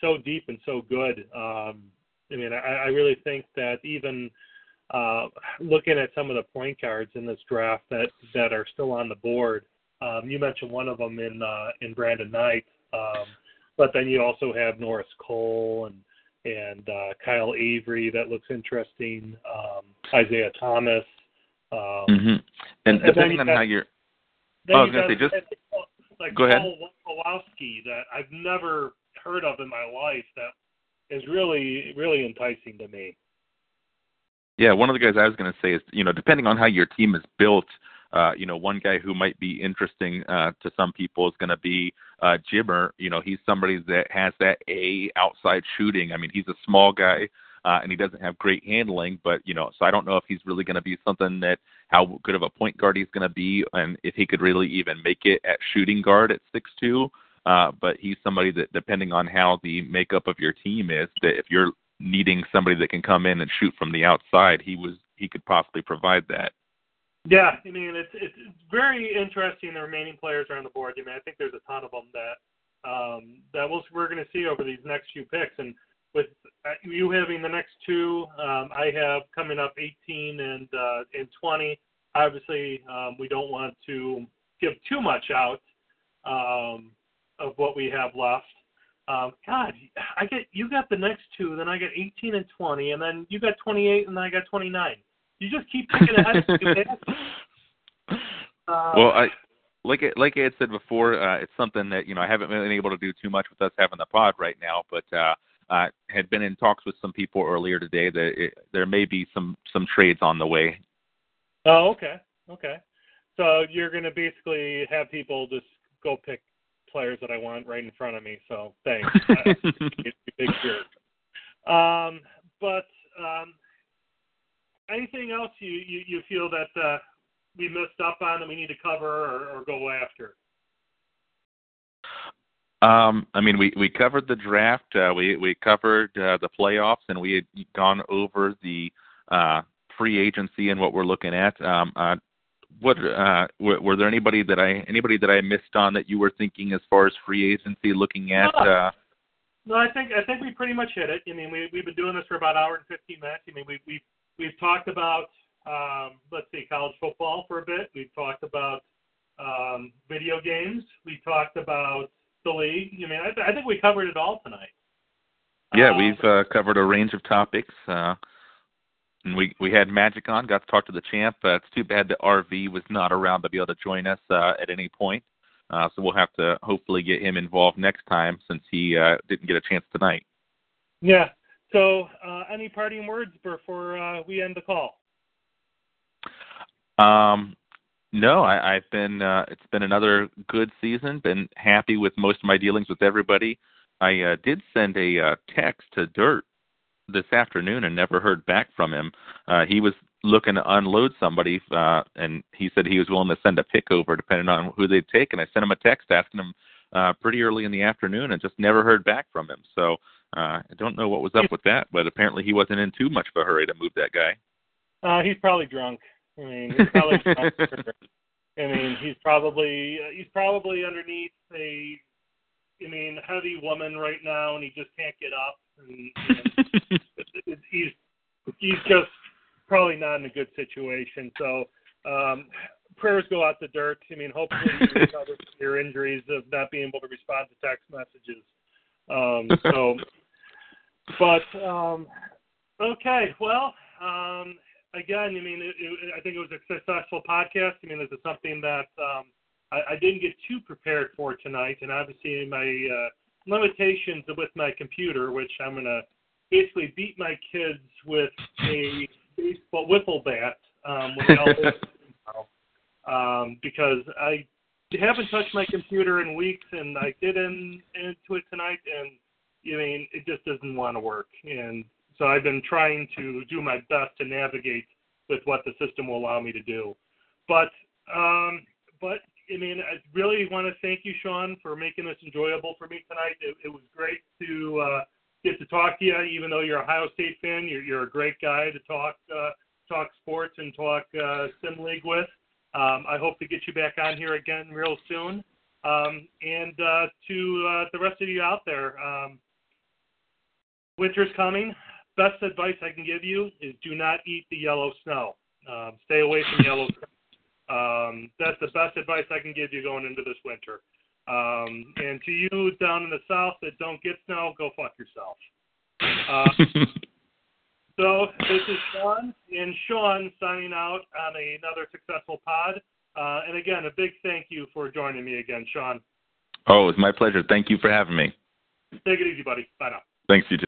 Speaker 2: so deep and so good. Um, I mean, I, I really think that even uh, looking at some of the point guards in this draft that that are still on the board. Um, you mentioned one of them in uh, in Brandon Knight, um, but then you also have Norris Cole and and uh, Kyle Avery that looks interesting. Um, Isaiah Thomas. Um,
Speaker 3: mm-hmm. And, and depending on got, how you're, oh, I was going to say just
Speaker 2: like
Speaker 3: go ahead.
Speaker 2: Paul Wolowski that I've never heard of in my life that is really really enticing to me.
Speaker 3: Yeah, one of the guys I was going to say is, you know, depending on how your team is built, uh, you know, one guy who might be interesting uh, to some people is going to be uh, Jimmer. You know, he's somebody that has that A outside shooting. I mean, he's a small guy uh, and he doesn't have great handling, but you know, so I don't know if he's really going to be something that how good of a point guard he's going to be, and if he could really even make it at shooting guard at six two. Uh, but he's somebody that, depending on how the makeup of your team is, that if you're needing somebody that can come in and shoot from the outside, he was he could possibly provide that.
Speaker 2: Yeah, I mean it's it's very interesting. The remaining players are on the board. I mean I think there's a ton of them that um, that we'll, we're going to see over these next few picks. And with uh, you having the next two, um, I have coming up 18 and uh, and 20. Obviously, um, we don't want to give too much out um, of what we have left. Um, God, I get you got the next two, then I got 18 and 20, and then you got 28, and then I got 29. You just keep picking ahead.
Speaker 3: uh, well, I like it, like I had said before, uh, it's something that you know I haven't been able to do too much with us having the pod right now, but uh, uh, had been in talks with some people earlier today that it, there may be some some trades on the way.
Speaker 2: Oh, okay, okay. So you're going to basically have people just go pick players that I want right in front of me. So thanks. big jerk. Um, but um, anything else you, you, you feel that uh, we missed up on that we need to cover or, or go after?
Speaker 3: Um, I mean, we we covered the draft. Uh, we we covered uh, the playoffs, and we had gone over the uh, free agency and what we're looking at. Um, uh, what uh, were, were, there anybody that I anybody that I missed on that you were thinking as far as free agency looking at?
Speaker 2: No,
Speaker 3: uh,
Speaker 2: no I think I think we pretty much hit it. I mean, we we've been doing this for about an hour and fifteen minutes. I mean, we we we've talked about um, let's see, college football for a bit. We've talked about um, video games. We talked about the league. I mean, I, I think we covered it all tonight.
Speaker 3: Yeah, um, we've uh, covered a range of topics. Uh, and we we had Magic on, got to talk to the champ. Uh, it's too bad the RV was not around to be able to join us uh, at any point. Uh, so we'll have to hopefully get him involved next time since he uh, didn't get a chance tonight.
Speaker 2: Yeah. So uh, any parting words before uh, we end the call?
Speaker 3: Um, no, I, I've been. Uh, it's been another good season. Been happy with most of my dealings with everybody. I uh, did send a uh, text to Dirt this afternoon and never heard back from him. Uh, he was looking to unload somebody, uh, and he said he was willing to send a pick over depending on who they'd take. And I sent him a text asking him uh, pretty early in the afternoon and just never heard back from him. So uh, I don't know what was up with that, but apparently he wasn't in too much of a hurry to move that guy.
Speaker 2: Uh, he's probably drunk. I mean, he's probably. I mean, he's probably uh, he's probably underneath a, I mean, heavy woman right now, and he just can't get up and, and he's he's just probably not in a good situation. So um, prayers go out to Dirt. I mean, hopefully you recover from your injuries of not being able to respond to text messages. Um, so, but um, okay, well, um, again, I mean, it, it, I think it was a successful podcast. I mean, this is something that um, I, I didn't get too prepared for tonight, and obviously my uh, limitations with my computer, which I'm going to basically beat my kids with a baseball wiffle bat um, um, because I haven't touched my computer in weeks, and I get in into it tonight, and I mean it just doesn't want to work, and so I've been trying to do my best to navigate with what the system will allow me to do. but um, but I mean, I really want to thank you, Shaun, for making this enjoyable for me tonight. It, it was great to uh, get to talk to you, even though you're a Ohio State fan. You're, you're a great guy to talk uh, talk sports and talk uh, sim league with. Um, I hope to get you back on here again real soon. Um, and uh, to uh, the rest of you out there, um, winter's coming. Best advice I can give you is do not eat the yellow snow. Um, stay away from yellow snow. Um, that's the best advice I can give you going into this winter. Um, and to you down in the south that don't get snow, go fuck yourself. Uh, so this is Sean and Shaun signing out on another successful pod. Uh, and again, a big thank you for joining me again, Shaun.
Speaker 3: Oh, it's my pleasure. Thank you for having me.
Speaker 2: Take it easy, buddy. Bye now.
Speaker 3: Thanks, you too.